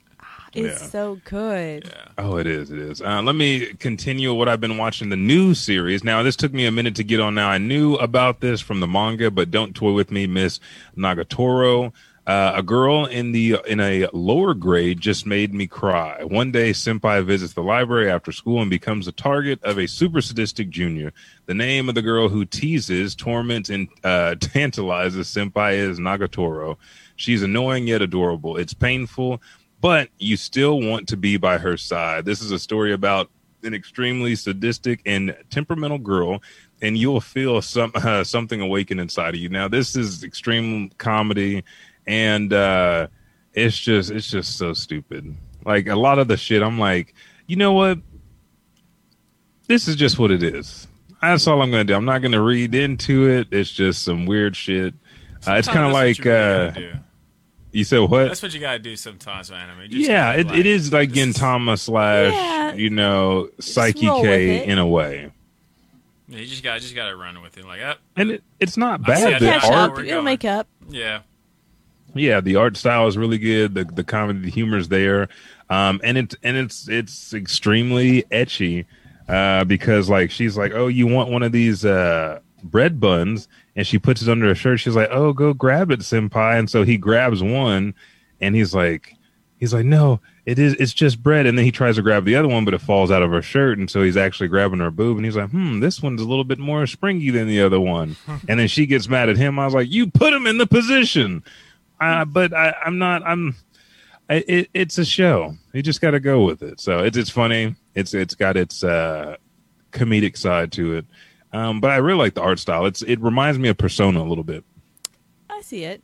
It's Yeah. so good. Yeah. Oh, it is. It is. Uh, let me continue what I've been watching the new series. Now, this took me a minute to get on. Now, I knew about this from the manga, but don't toy with me, Miss Nagatoro. Uh, a girl in the in a lower grade just made me cry. One day, Senpai visits the library after school and becomes the target of a super sadistic junior. The name of the girl who teases, torments, and uh, tantalizes Senpai is Nagatoro. She's annoying yet adorable. It's painful, but you still want to be by her side. This is a story about an extremely sadistic and temperamental girl, and you'll feel some uh, something awaken inside of you. Now, this is extreme comedy, and uh, it's just it's just so stupid. Like a lot of the shit, I'm like, you know what? This is just what it is. That's all I'm going to do. I'm not going to read into it. It's just some weird shit. Uh, it's kind of like you uh, you said what? That's what you gotta do sometimes with anime. You just yeah, gotta, it, it is like this Gintama slash Yeah. you know Saiki K in a way, Yeah, you just got just gotta run with it. Like, uh, and it, it's not bad. how The that's Catch how art, up. we're It'll going. make up. yeah, yeah, the art style is really good. The the comedy, the humor's there, um, and it's and it's it's extremely ecchi uh, because like she's like, oh, you want one of these uh, bread buns, and she puts it under her shirt. She's like, oh, go grab it, senpai, and so he grabs one, and he's like, he's like, no, it is, it's just bread, and then he tries to grab the other one, but it falls out of her shirt, and so he's actually grabbing her boob, and he's like, hmm, this one's a little bit more springy than the other one, and then she gets mad at him. I was like, you put him in the position, uh, but I, I'm not, I'm. I- It, it's a show. You just got to go with it. So it's it's funny. It's it's got its uh, comedic side to it. Um, but I really like the art style. It's it reminds me of Persona a little bit. I see it.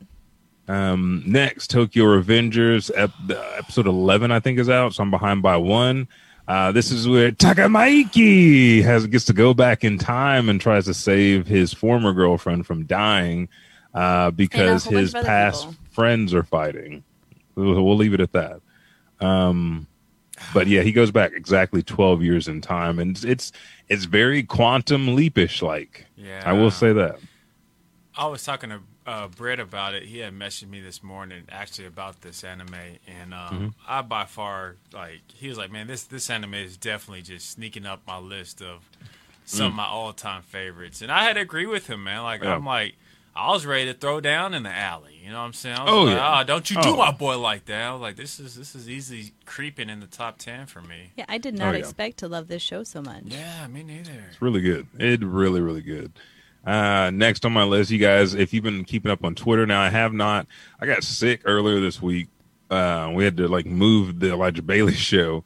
Um, next, Tokyo Revengers ep- episode eleven, I think, is out. So I'm behind by one. Uh, this is where Takemichi has gets to go back in time and tries to save his former girlfriend from dying uh, because his past people. friends are fighting. We'll, we'll leave it at that. Um, but yeah, he goes back exactly 12 years in time, and it's it's, it's very quantum leapish. Like yeah. I will say that. I was talking to uh, Brett about it. He had messaged me this morning actually about this anime, and um, Mm-hmm. I by far like he was like, "Man, this this anime is definitely just sneaking up my list of some of my all time favorites." And I had to agree with him, man. Like Mm. Yeah. I'm like, I was ready to throw down in the alley. You know what I'm saying? I was Oh, like, yeah. "Ah, don't you do Oh. my boy like that? I was like, this is this is easily creeping in the top ten for me. Yeah, I did not yeah. expect to love this show so much. Yeah, me neither. It's really good. It really, really good. Uh, next on my list, you guys, if you've been keeping up on Twitter, now I have not. I got sick earlier this week. Uh, we had to like move the Elijah Bailey show,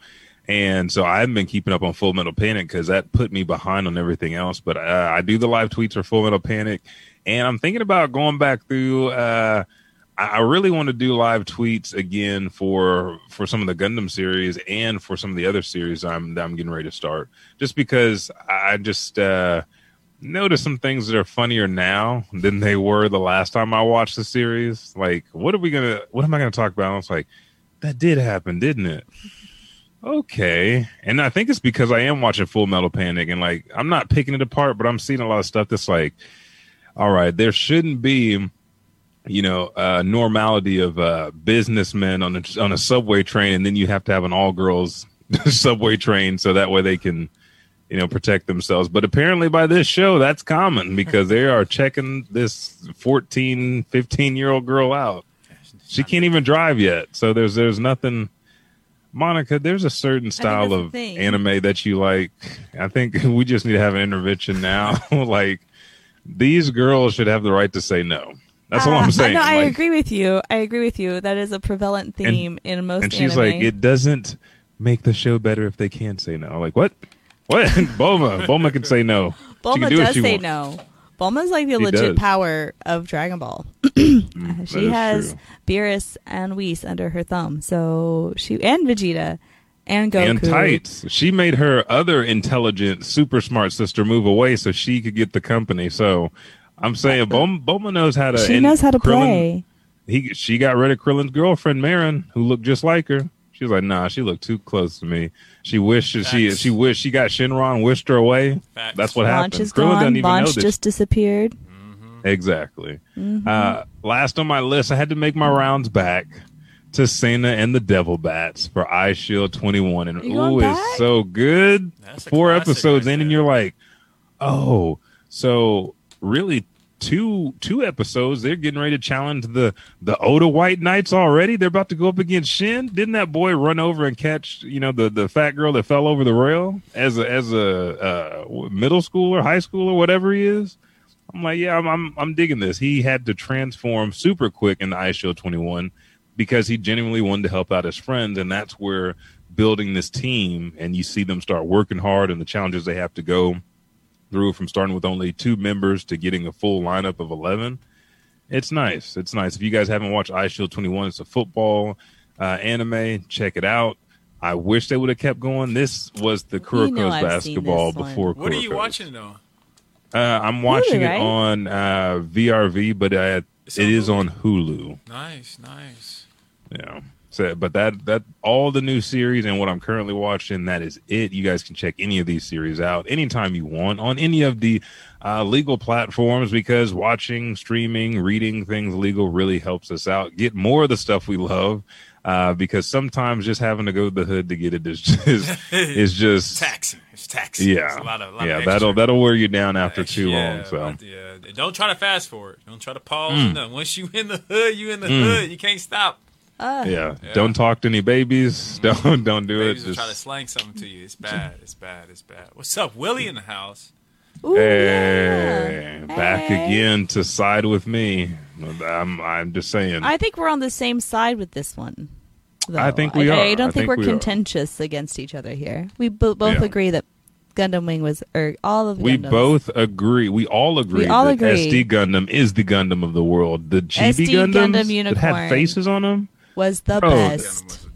and so I haven't been keeping up on Full Metal Panic because that put me behind on everything else. But uh, I do the live tweets for Full Metal Panic, and I'm thinking about going back through. Uh, I really want to do live tweets again for for some of the Gundam series and for some of the other series I'm I'm getting ready to start. Just because I just uh, notice some things that are funnier now than they were the last time I watched the series. Like, what are we gonna? What am I gonna talk about? I was like, that did happen, didn't it? Okay, and I think it's because I am watching Full Metal Panic, and like, I'm not picking it apart, but I'm seeing a lot of stuff that's like, all right, there shouldn't be. You know, uh, normality of uh, businessmen on a on a subway train, and then you have to have an all girls subway train so that way they can you know protect themselves. But apparently by this show that's common because they are checking this 14 15 year old girl out. She can't even drive yet. So there's there's nothing. Monica there's a certain style of anime that you like. I think we just need to have an intervention now. Like these girls should have the right to say no that's all Uh, i'm saying No, I Like, agree with you. I agree with you. That is a prevalent theme in most. and she's anime. like it doesn't make the show better if they can't say no like what what Bulma Bulma can say no Bulma do does say wants. no. Bulma's like the She legit does. power of Dragon Ball. That she has true. Beerus and Whis under her thumb. So she and Vegeta and Goku and tights. She made her other intelligent, super smart sister move away so she could get the company. So I'm saying Bulma, Bulma knows how to. She knows how to Krillin- play. He she got rid of Krillin's girlfriend Maron, who looked just like her. She was like, "Nah, she looked too close to me." She wished that she she wished she got Shenron, wished her away. Facts. That's what Launch happened. is Krillin gone. even Launch this just disappeared. Exactly. Mm-hmm. Uh, last on my list, I had to make my rounds back to Sena and the Devil Bats for Eyeshield 21. And You ooh, back? it's so good. That's Four episodes right in, and you're like, oh, so really two two episodes they're getting ready to challenge the the oda white knights already they're about to go up against shin didn't that boy run over and catch you know the the fat girl that fell over the rail as a as a uh, middle schooler high schooler whatever he is I'm like, yeah, I'm, I'm I'm digging this. He had to transform super quick in the Eyeshield 21 because he genuinely wanted to help out his friends, and that's where building this team and you see them start working hard and the challenges they have to go through from starting with only two members to getting a full lineup of 11. It's nice. It's nice. If you guys haven't watched Eyeshield 21, it's a football uh, anime. Check it out. I wish they would have kept going. This was the You know Kuroko's basketball this one. before. What are you watching though? Uh, I'm watching right? it on uh, VRV, but uh, It's it on is Hulu? on Hulu. Nice, nice. Yeah. So, but that that all the new series and what I'm currently watching, that is it. You guys can check any of these series out anytime you want on any of the uh, legal platforms because watching, streaming, reading things legal really helps us out. Get more of the stuff we love. Uh, because sometimes just having to go to the hood to get it is just, is just Taxing. It's taxing. yeah, It's a lot of, lot yeah. that'll that'll wear you down after too yeah, long. So yeah, don't try to fast forward. Don't try to pause. Mm. Once you in the hood, you in the hood. You can't stop. Uh, yeah. Yeah. don't talk to any babies. Don't don't do Babies it. Just, try to slang something to you. It's bad. It's bad. It's bad. What's up, Willie in the house? Ooh, Hey, yeah. back Hey. again to side with me. I'm I'm just saying. I think we're on the same side with this one. though. I think we I, are. I don't I think, think we're we are. contentious against each other here. We bo- both Yeah. agree that Gundam Wing was, or all of we Gundams- both agree. We all agree We all that agree. SD Gundam is the Gundam of the world. The GB SD Gundams Gundam that Unicorn. had faces on them was the Bro, best.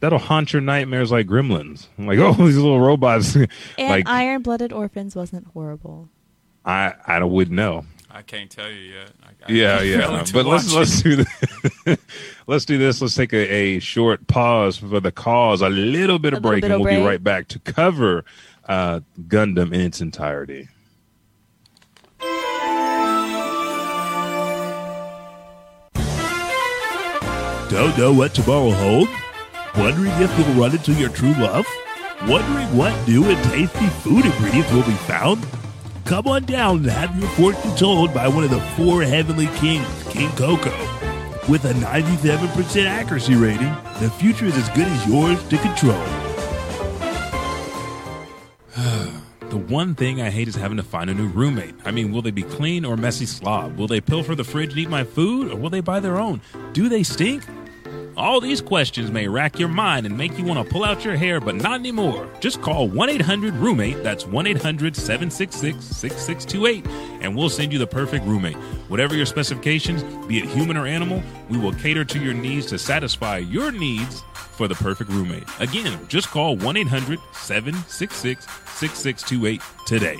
that'll haunt your nightmares like gremlins. I'm like, oh, these little robots. And like Iron Blooded Orphans wasn't horrible. I I wouldn't know. I can't tell you yet. I, I Yeah, I'm yeah. But let's watch let's do this. let's do this. Let's take a, a short pause for the cause, a little bit of A little break, bit and of we'll be right back to cover uh, Gundam in its entirety. Don't know what tomorrow holds? Wondering if you'll run into your true love? Wondering what new and tasty food ingredients will be found? Come on down and have your fortune told by one of the four heavenly kings, King Coco. With a 97% accuracy rating, the future is as good as yours to control. The one thing I hate is having to find a new roommate. I mean, will they be clean or messy slob? Will they pilfer the fridge and eat my food, or will they buy their own? Do they stink? All these questions may rack your mind and make you want to pull out your hair, but not anymore. Just call 1 800 Roommate, that's 1 800 766 6628, and we'll send you the perfect roommate. Whatever your specifications, be it human or animal, we will cater to your needs to satisfy your needs for the perfect roommate. Again, just call 1 800 766 6628 today.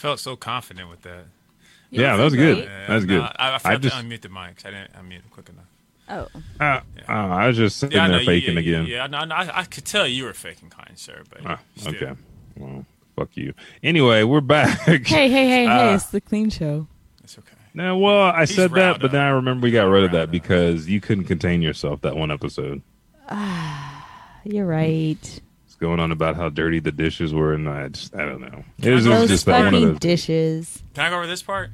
Felt so confident with that. Yeah, that was good. Right? Yeah, That's no, good. I, I I forgot just- to unmute the mics. I didn't unmute it quick enough. Oh, Uh, uh, I was just sitting Yeah, I know there you- faking yeah, again. Yeah, no, no, I, I could tell you were faking, kind sir. But Ah, okay. Well, fuck you. Anyway, we're back. hey, hey, hey, hey! Uh, It's the clean show. it's okay. No, well, I He's said that, riled but up. then I remember we got rid of that up. because you couldn't contain yourself that one episode. You're right. It's going on about how dirty the dishes were, and I just, I don't know. It was, it was just that one of fucking those. dishes. Can I go over this part?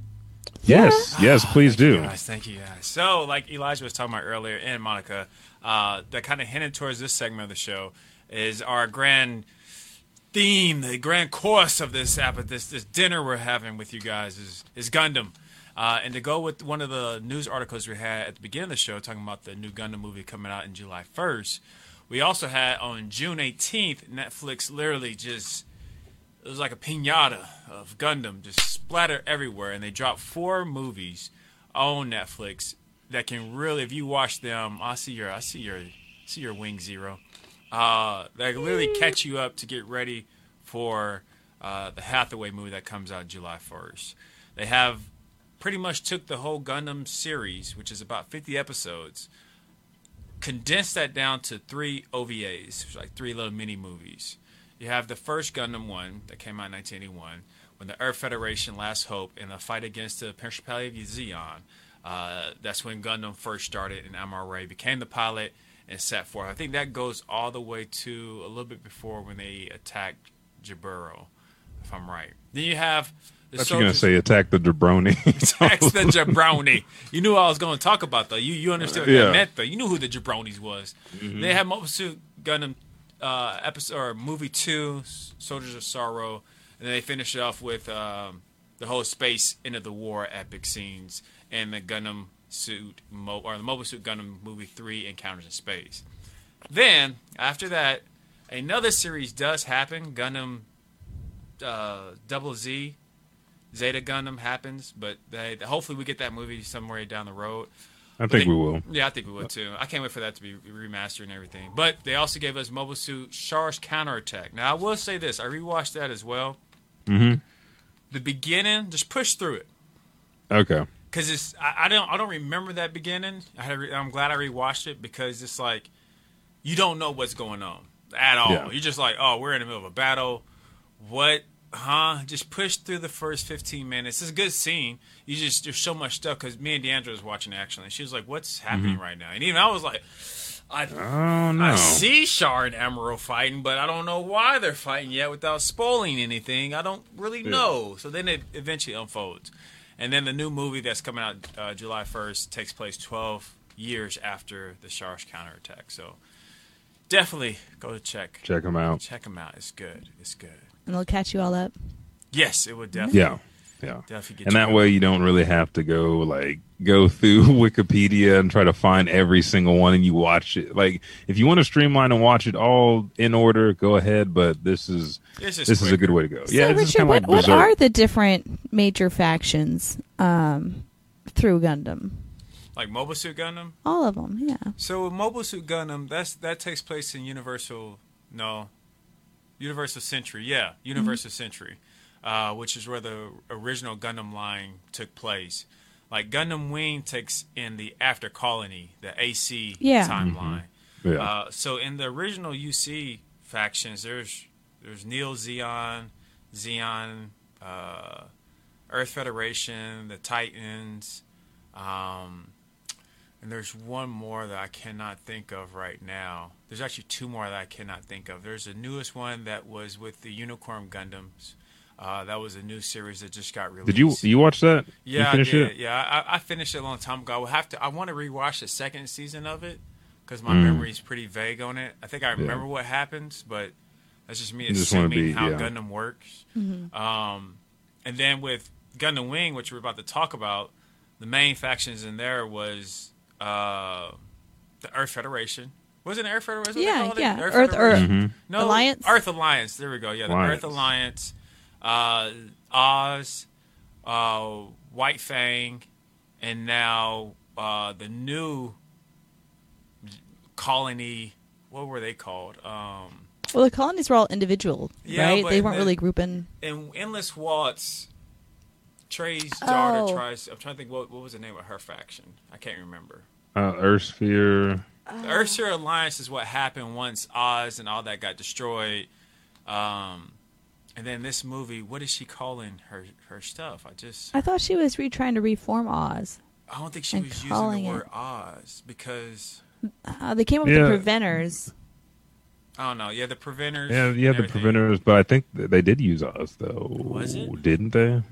Yes, yes, please do. Guys, thank you guys. So, like Elijah was talking about earlier, and Monica, uh, that kind of hinted towards this segment of the show is our grand theme, the grand course of this app, this this dinner we're having with you guys is is Gundam. Uh, and to go with one of the news articles we had at the beginning of the show, talking about the new Gundam movie coming out in July 1st, we also had on June 18th, Netflix literally just it was like a pinata of Gundam just splatter everywhere, and they dropped four movies on Netflix that can really, if you watch them, I see your, I see your, see your wing zero. Uh, can literally catch you up to get ready for uh, the Hathaway movie that comes out July first. They have pretty much took the whole Gundam series, which is about fifty episodes, condensed that down to three OVAs, like three little mini movies. You have the first Gundam one that came out in 1981, when the Earth Federation, Last Hope, in a fight against the Principality of Zeon. Uh, that's when Gundam first started, and Amuro became the pilot and set forth. I think that goes all the way to a little bit before when they attacked Jaburo, if I'm right. Then you have the I thought you were going to say attack the jabroni. attack the jabroni. You knew what I was going to talk about though. You you understood what Yeah. that meant though. You knew who the jabronis was. They had Mobile Suit Gundam uh, episode or movie two, Soldiers of Sorrow, and then they finished it off with um, the whole space end of the war epic scenes and the Gundam suit Mo- or the Mobile Suit Gundam movie three, Encounters in Space. Then after that, another series does happen. Gundam uh, Double Z Zeta Gundam happens, but they, hopefully we get that movie somewhere down the road. I think they- we will. Yeah, I think we will too. I can't wait for that to be remastered and everything. But they also gave us Mobile Suit Char's Counterattack. Now I will say this: I rewatched that as well. hmm The beginning, just push through it Okay. because it's I, I don't I don't remember that beginning. I had, re- I'm glad I rewatched it because it's like you don't know what's going on at all. Yeah. You're just like, oh, we're in the middle of a battle. What? Huh? Just push through the first 15 minutes. It's a good scene. You just there's so much stuff because me and Deandra was watching actually, and she was like, "What's happening right now?" And even I was like, "I Oh. I see Char and Amuro fighting, but I don't know why they're fighting yet without spoiling anything. I don't really know. So then it eventually unfolds. And then the new movie that's coming out uh, July 1st takes place 12 years after the Char's counterattack. So definitely go to check. Check them out. Check them out. It's good. It's good. And it'll catch you all up. Yes, it would definitely. Yeah. Yeah. Definitely get And you that up. way you don't really have to go like go through Wikipedia and try to find every single one and you watch it. Like if you want to streamline and watch it all in order, go ahead, but this is It's just this is a good way to go. So, yeah, it's Richard, kind of what, like what are the different major factions um, through Gundam? Like Mobile Suit Gundam. All of them, yeah. So with Mobile Suit Gundam, that's that takes place in Universal. No, Universal Century. Yeah, Universal Century, uh, which is where the original Gundam line took place. Like Gundam Wing takes in the After Colony, the AC Yeah. timeline. Yeah. Uh, so in the original UC factions, there's there's Neo Zeon, Zeon, uh, Earth Federation, the Titans, um, and there's one more that I cannot think of right now. There's actually two more that I cannot think of. There's the newest one that was with the Unicorn Gundams. Uh, that was a new series that just got released. Did you you watch that? Yeah, you I did. it? Yeah, I, I finished it a long time ago. I will have to. I want to rewatch the second season of it because my Mm. is pretty vague on it. I think I remember what happens, but that's just me You just wanna assuming be- how yeah. Gundam works. Um, and then with Gundam Wing, which we're about to talk about, the main factions in there was uh, the Earth Federation. Wasn't it Earth Federation? What they Yeah, called it? yeah. Earth, Earth- Federation? Mhm. No, Alliance? Earth Alliance. There we go. Yeah, the Alliance. Earth Alliance. Uh, Oz, uh, White Fang, and now uh, the new colony. What were they called? Um, Well, the colonies were all individual, Yeah, right? They weren't the- really grouping. in Endless Waltz, Treize daughter Oh. tries. I'm trying to think what what was the name of her faction. I can't remember. Uh, Earthsphere. The Earthsphere Alliance is what happened once Oz and all that got destroyed. Um, and then this movie, what is she calling her her stuff? I just I thought she was re trying to reform Oz. I don't think she was using calling the it- word Oz because Uh, they came up Yeah. with the preventers. I don't know. Yeah, the preventers. Yeah, yeah, the preventers, but I think they did use Oz though. Was it? Didn't they?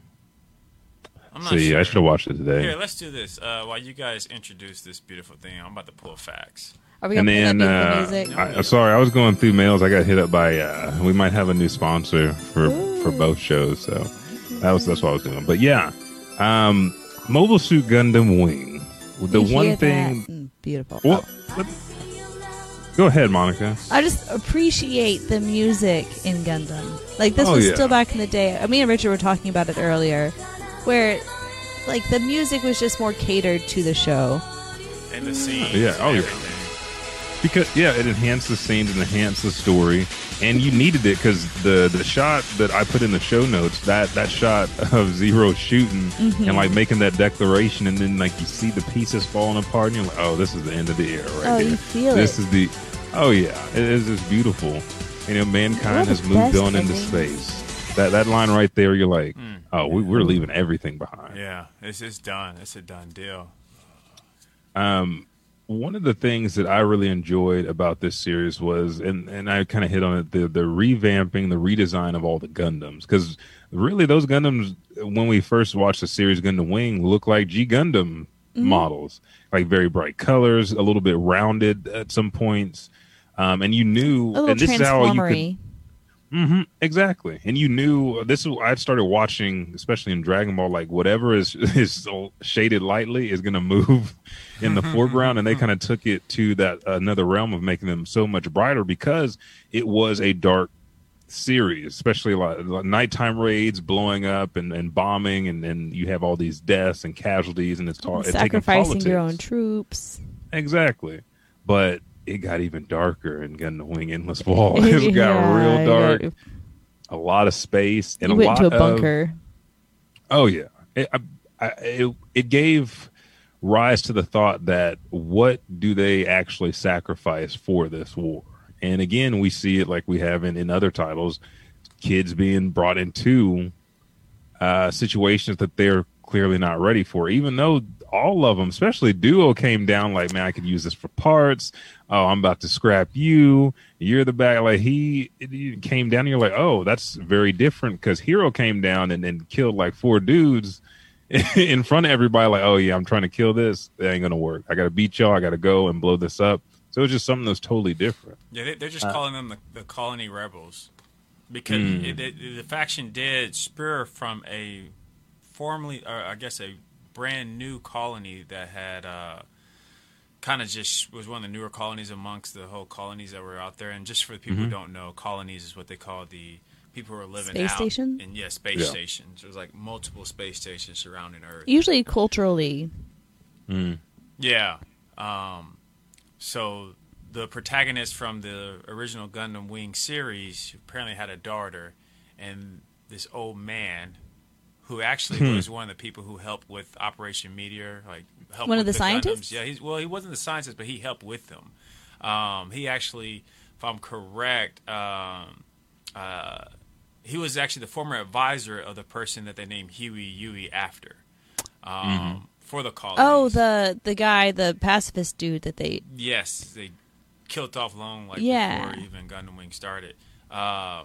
I'm not See, sure. I should have watched it today. Here, let's do this. Uh, while you guys introduce this beautiful thing, I'm about to pull facts. Are we and gonna play then, uh, beautiful music? I, sorry, I was going through mails. I got hit up by. Uh, we might have a new sponsor for for both shows, so that was that's what I was doing. But yeah, um, Mobile Suit Gundam Wing. The You one hear thing. that? Mm, beautiful. Well, let- go ahead, Monica. I just appreciate the music in Gundam. Like this Oh, was yeah. still back in the day. Me and Richard were talking about it earlier, where like the music was just more catered to the show. And the scene. Yeah, oh, yeah. Because yeah, it enhanced the scenes and enhanced the story, and you needed it because the the shot that I put in the show notes that that shot of Zero shooting and mm-hmm. like making that declaration, and then like you see the pieces falling apart, and you're like, oh, this is the end of the era right Oh, here. you feel this it. is the oh yeah, it is just beautiful. You know, mankind has moved best on into space. That that line right there, you're like, oh, we, we're leaving everything behind. Yeah, it's it's done. It's a done deal. Um, one of the things that I really enjoyed about this series was, and, and I kind of hit on it, the the revamping, the redesign of all the Gundams, because really those Gundams, when we first watched the series Gundam Wing, look like G Gundam Mm-hmm. models, like very bright colors, a little bit rounded at some points, um, and you knew, A little and this is how you could transformery. hmm exactly. And you knew this is I started watching, especially in Dragon Ball, like whatever is is shaded lightly is going to move in the foreground, and they kind of took it to that another realm of making them so much brighter because it was a dark series, especially like, like nighttime raids blowing up and, and bombing, and then you have all these deaths and casualties, and it's, ta- it's sacrificing your own troops. Exactly. But it got even darker and in Gundam Wing Endless Waltz. it got Yeah, real dark, got- a lot of space, and You a went lot into a of- bunker. oh yeah, it, I, I, it it gave rise to the thought that what do they actually sacrifice for this war? And again, we see it like we have in, in other titles, kids being brought into uh, situations that they're clearly not ready for, even though all of them, especially Duo, came down like, man, I could use this for parts. Oh, I'm about to scrap you. You're the bad. Like he, he came down, and you're like, oh, that's very different because Heero came down and, then killed like four dudes in front of everybody. Like, oh yeah, I'm trying to kill this. That ain't gonna work. I gotta beat y'all. I gotta go and blow this up. So it's just something that's totally different. Yeah, they, they're Uh, just calling them the, the colony rebels because Hmm. it, it- the faction did spur from a formerly, or I guess, a brand new colony that had uh, kind of just was one of the newer colonies amongst the whole colonies that were out there. And just for the people Mm-hmm. who don't know, colonies is what they call the people who are living Space out station? in yeah space Yeah. stations. There's like multiple space stations surrounding Earth. Usually culturally. Yeah. Um, so the protagonist from the original Gundam Wing series apparently had a daughter, and this old man, who actually Hmm. was one of the people who helped with Operation Meteor, like helped One of with the scientists? Gundams. Yeah, he's well, he wasn't the scientist, but he helped with them. Um, he actually, if I'm correct, um, uh, he was actually the former advisor of the person that they named Heero Yuy after. Um, For the call. Oh, the the guy, the pacifist dude that they. Yes, they killed off long like Yeah. before even Gundam Wing started. Uh,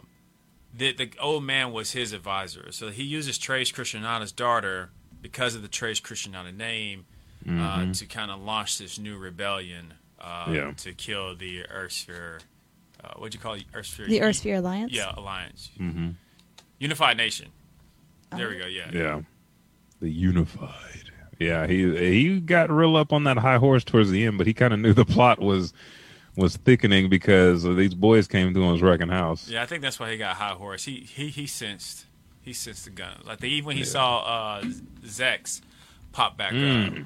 the the old man was his advisor, so he uses Treize Khushrenada's daughter because of the Trace Christianata name uh, to kind of launch this new rebellion uh, Yeah. to kill the Earthsphere. Uh, what'd you call it? Earthsphere? The Earthsphere Alliance? Yeah, alliance. Mm-hmm. Unified Nation. There we go. Yeah. Yeah. The unified. Yeah, he he got real up on that high horse towards the end, but he kind of knew the plot was was thickening because these boys came through and was wrecking house. Yeah, I think that's why he got high horse. He he he sensed he sensed the guns. Like they, even when he saw uh Zechs pop back Mm. up.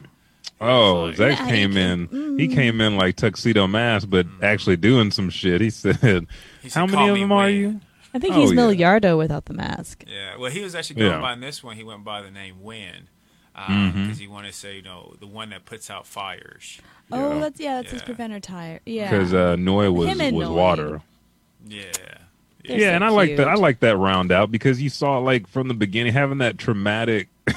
Oh, like- Zechs Yeah, he came can- in. He came in like tuxedo mask, but actually doing some shit. He said, He said, "How many of them are when." you?" I think Oh, he's yeah. Milliardo without the mask. Yeah, well, he was actually going Yeah. by in this one. He went by the name Wind because Mm-hmm. he wanted to say, you know, the one that puts out fires. Oh, Yeah. that's yeah, that's his preventer tire. Yeah, because uh, Noi was was Noi. water. Yeah, They're yeah, so and I like that. I like that round out because you saw like from the beginning having that traumatic,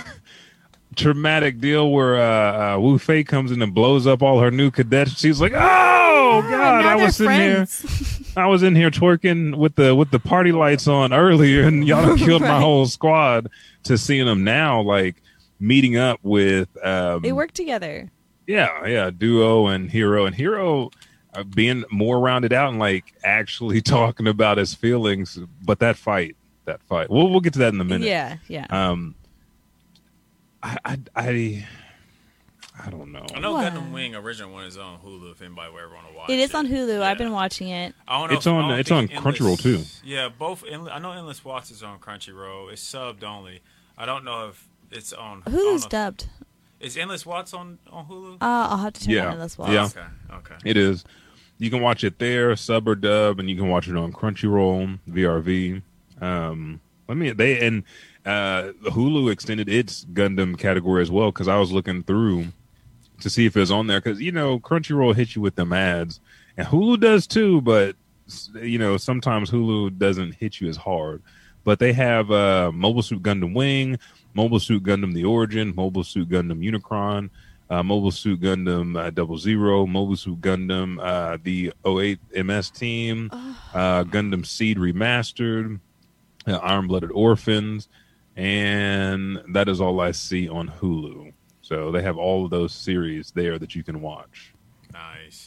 traumatic deal where uh, uh, Wu Fei comes in and blows up all her new cadets. She's like, "Oh Ah, God!" I was they're in here. I was in here twerking with the with the party lights on earlier, and y'all done killed my whole squad. To seeing them now, like meeting up with um, they work together. yeah, yeah, duo and Heero and Heero uh, being more rounded out and like actually talking about his feelings. But that fight, that fight, we'll we'll get to that in a minute. Yeah, yeah. Um, I I I, I don't know. I know What? Gundam Wing original one is on Hulu. If anybody would ever want to watch it is on Hulu. I've been watching it. I don't know It's if- on- it's think on Crunchyroll, too. Yeah, both. I know Endless Waltz is on Crunchyroll. It's subbed only. I don't know if it's on I don't Hulu's know if- dubbed. Is Endless Waltz on on Hulu? Uh, I'll have to check Yeah. on this one. Yeah. Okay. Okay. It is. You can watch it there, sub or dub, and you can watch it on Crunchyroll, VRV. Um, let me they and uh, Hulu extended its Gundam category as well because I was looking through to see if it was on there because you know Crunchyroll hits you with them ads and Hulu does too, but you know sometimes Hulu doesn't hit you as hard. But they have uh, Mobile Suit Gundam Wing, Mobile Suit Gundam The Origin, Mobile Suit Gundam Unicorn, uh, Mobile Suit Gundam uh, Double Zero, Mobile Suit Gundam uh, the 08 MS team, uh, Gundam Seed Remastered, uh, Iron Blooded Orphans, and that is all I see on Hulu. So they have all of those series there that you can watch. Nice. Nice.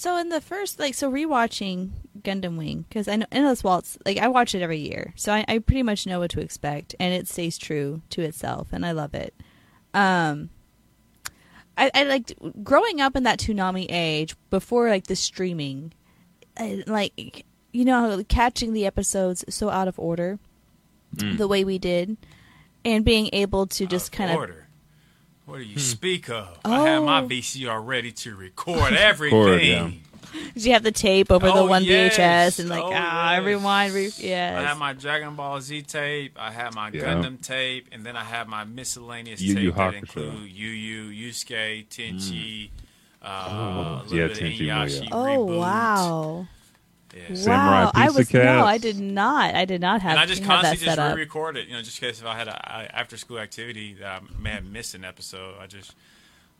So in the first, like, so rewatching Gundam Wing because I know Endless Waltz, like, I watch it every year, so I, I pretty much know what to expect, and it stays true to itself, and I love it. Um, I, I liked growing up in that Toonami age before like the streaming, I, like you know catching the episodes so out of order, Mm. the way we did, and being able to just Out kind of order. What do you speak of? I had my Oh. VCR ready to record everything. Record, yeah. you have the tape over the Oh, one yes. VHS and like Oh, ah yes. rewind, re- I yes. had my Dragon Ball Z tape. I had my Yeah. Gundam tape, and then I had my miscellaneous Yu Yu tape that include Yu Yu, Yusuke, Tenchi, uh, Oh, a little yeah, bit of Tenchi Inuyasha Muyo. Oh reboot. wow! Yeah. Samurai wow, I Pizza was no, I did not. I did not have, and I just have that constantly set just up. re-record it, you know, just in case if I had a after school activity that I may have missed an episode, I just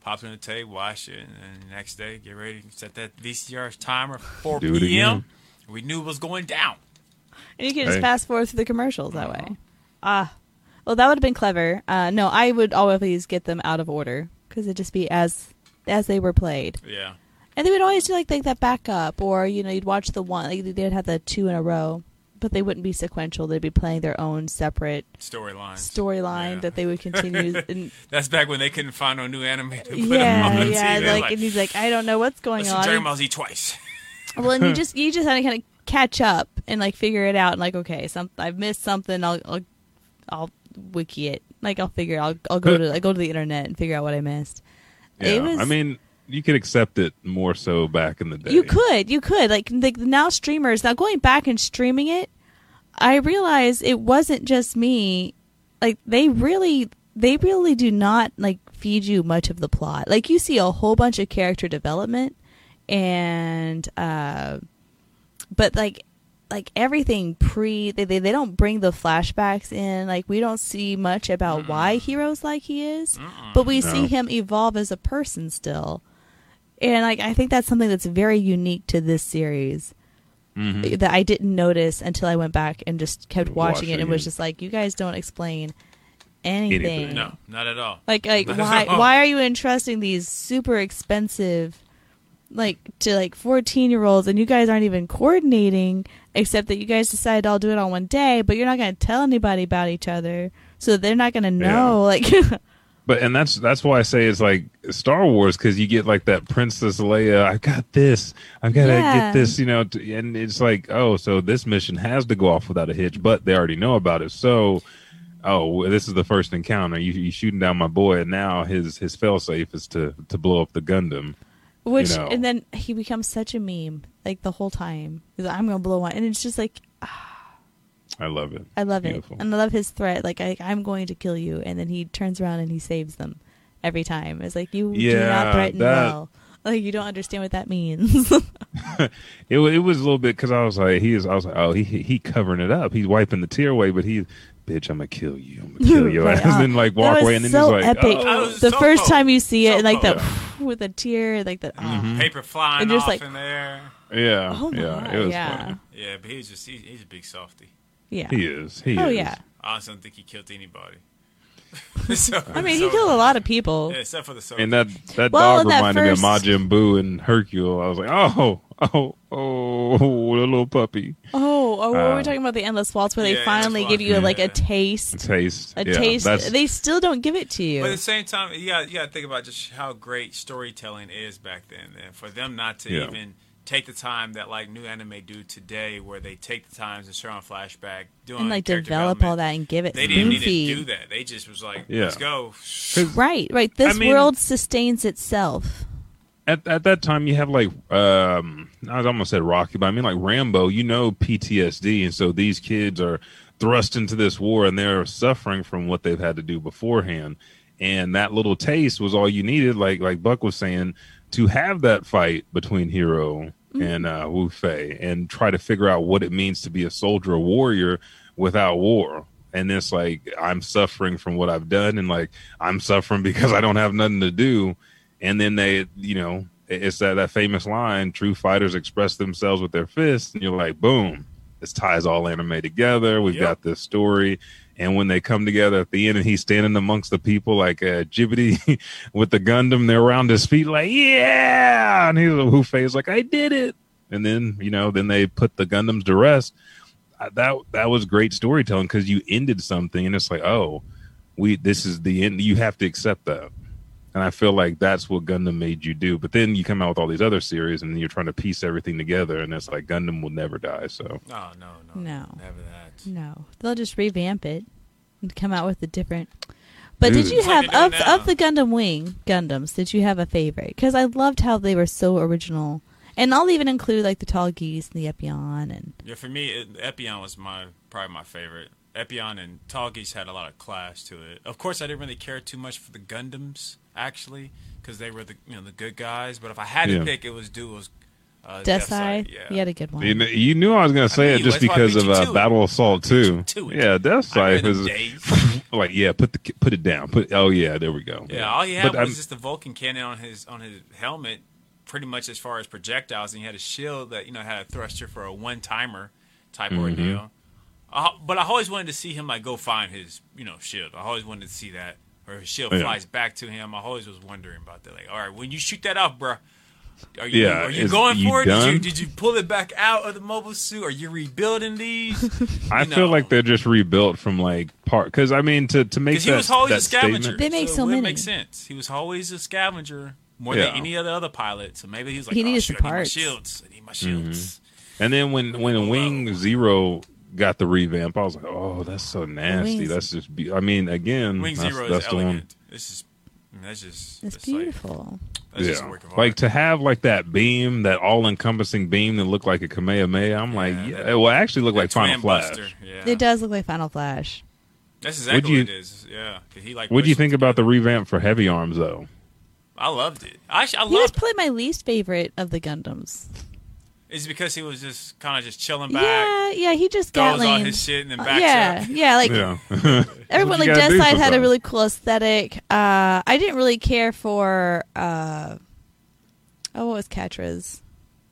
pop in the tape, watch it, and then the next day get ready, set that VCR timer for 4 Do p.m. again. We knew it was going down. And you can just Hey. fast forward through the commercials that Uh-huh. way. Ah, well, that would have been clever. Uh, no, I would always get them out of order because it'd just be as as they were played, Yeah. And they would always do like, like that backup, or you know, you'd watch the one. Like, they'd have the two in a row, but they wouldn't be sequential. They'd be playing their own separate storyline. storyline Yeah. that they would continue. and, That's back when they couldn't find no new anime to put them yeah, on the yeah, TV. They're like, and he's like, I don't know what's going on. Dragon Ball Z twice. well, and you just you just had to kind of catch up and like figure it out and like okay, some I've missed something. I'll I'll, I'll wiki it. Like I'll figure. I'll I'll go to I go to the internet and figure out what I missed. Yeah, It was. I mean, you could accept it more so back in the day. you could you could like like now streamers now going back and streaming it. I realized it wasn't just me. Like they really they really do not like feed you much of the plot. Like you see a whole bunch of character development and uh but like like everything pre they, they they don't bring the flashbacks in like we don't see much about why Heero's like he is but we see him evolve as a person still and like i think that's something that's very unique to this series Mhm. that i didn't notice until i went back and just kept watching it and Watching was just like you guys don't explain anything, Anything. no, not at all. like like Not why why are you entrusting these super expensive like to like 14 year olds and you guys aren't even coordinating except that you guys decided I'll do it on one day but you're not going to tell anybody about each other so they're not going to know like But and that's that's why I say it's like Star Wars because you get like that Princess Leia. I got this. I've got to Yeah. get this. You know, to, and it's like, oh, so this mission has to go off without a hitch, but they already know about it. So, oh, this is the first encounter. You you shooting down my boy, and now his his failsafe is to to blow up the Gundam. which know. and then he becomes such a meme like the whole time. Like, I'm gonna blow one, and it's just like ah. I love it. I love Beautiful. it, and I love his threat. Like I, I'm going to kill you, and then he turns around and he saves them every time. It's like you do not threaten that- well. Like you don't understand what that means. It, it was a little bit because I was like, he is. I was like, oh, he he covering it up. He's wiping the tear away, but he, bitch, I'm gonna kill you. I'm gonna kill your Right, ass. and like walk away, and then so he's like, epic. oh. The so first cool. time you see it, So like cool. the with a tear, like the. oh. Paper flying And just off like- in there. yeah, Oh my, yeah, it was yeah. funny. Yeah, but he's just he, he's a big softy. Yeah. He is. He oh is. yeah. I honestly don't think he killed anybody. So- I mean, he killed a lot of people. Yeah, except for the soda. And that that Well, dog in that reminded first- me of Majin Buu and Hercule. I was like, oh, oh, oh, the little puppy Oh, oh, were we Uh, talking about the endless waltz where they finally give you Waltz, like a taste, a taste. a yeah, taste? That's, They still don't give it to you. But at the same time, you got you got to think about just how great storytelling is back then, and for them not to Yeah. even take the time that like new anime do today, where they take the time to show on flashback, doing and like develop all that and give it They didn't need to do that. They just was like, Yeah. let's go. Right, right. This I mean- world sustains itself. at at that time you have like um I was almost said Rocky, but I mean like Rambo, you know PTSD and so these kids are thrust into this war and they're suffering from what they've had to do beforehand. And that little taste was all you needed, like like Buck was saying, to have that fight between Heero and uh Wu Fei and try to figure out what it means to be a soldier, a warrior without war. And it's like I'm suffering from what I've done and like I'm suffering because I don't have nothing to do and then they you know it's that that famous line true fighters express themselves with their fists and you're like boom this ties all anime together we've Yep. got this story and when they come together at the end and he's standing amongst the people like uh, Jibity with the Gundam they're around his feet like yeah! And he's a who face like I did it! And then you know then they put the Gundams to rest. Uh, that that was great storytelling because you ended something and it's like oh we this is the end. You have to accept that and I feel like that's what Gundam made you do. But then you come out with all these other series, and you're trying to piece everything together, and it's like Gundam will never die. So No, no, no, No. never that. No, they'll just revamp it and come out with a different. But did you have of of the Gundam Wing Gundams? Did you have a favorite? Because I loved how they were so original, and I'll even include like the Tallgeese and the Epyon, and Yeah, for me, it, Epyon was my probably my favorite. Epyon and Tallgeese had a lot of class to it. Of course, I didn't really care too much for the Gundams actually, because they were the you know the good guys. But if I had to Yeah. pick, it was Duo's uh, Deathscythe. Side. Yeah, You had a good one. you, kn- you knew I was going to say I it just that's why I because of uh. Battle Assault too. Yeah, Death I Side read them is days. like yeah, put the put it down. Put oh yeah, there we go. Yeah, all he had But was I'm- just the Vulcan cannon on his on his helmet, pretty much as far as projectiles, and he had a shield that you know had a thruster for a one timer type Mm-hmm. ordeal. Uh, but I always wanted to see him like go find his you know shield. I always wanted to see that, or his shield Yeah. flies back to him. I always was wondering about that. Like, all right, when you shoot that off, bro, Are you, Yeah, are you is- going you for it? Did you, did you pull it back out of the mobile suit? Are you rebuilding these? I You feel like they're just rebuilt from like part because I mean to to make Because he that, was always that a scavenger. statement. They make so it many. makes sense. He was always a scavenger more Yeah. than any other other pilot. So maybe he's like, He oh, needed shoot, I need my shields. I need my mm-hmm. shields. And then when when Wing Zero got the revamp, I was like, oh, that's so nasty. Wings- That's just. Be- I mean, again, Wing that's, Zero that's is the one. elegant. It's just, I that's just, It's that's like- beautiful. that's just a yeah, work of like to have like that beam, that all-encompassing beam that looked like a Kamehameha. I'm like, Yeah, yeah, that- it will actually look like Final Flash. Yeah. It does look like Final Flash. That's exactly you- what it is. Yeah. 'Cause He like. What do you think about the revamp for Heavy Arms though? I loved it. I, actually- I He was loved. probably my least favorite of the Gundams. It's because he was just kind of just chilling back. Yeah, yeah, he just Throws Gatling. all his shit and then backs yeah, up. yeah, like Yeah, everyone like you Death do Side had a really cool aesthetic. Uh, I didn't really care for uh, oh, what was Quatre's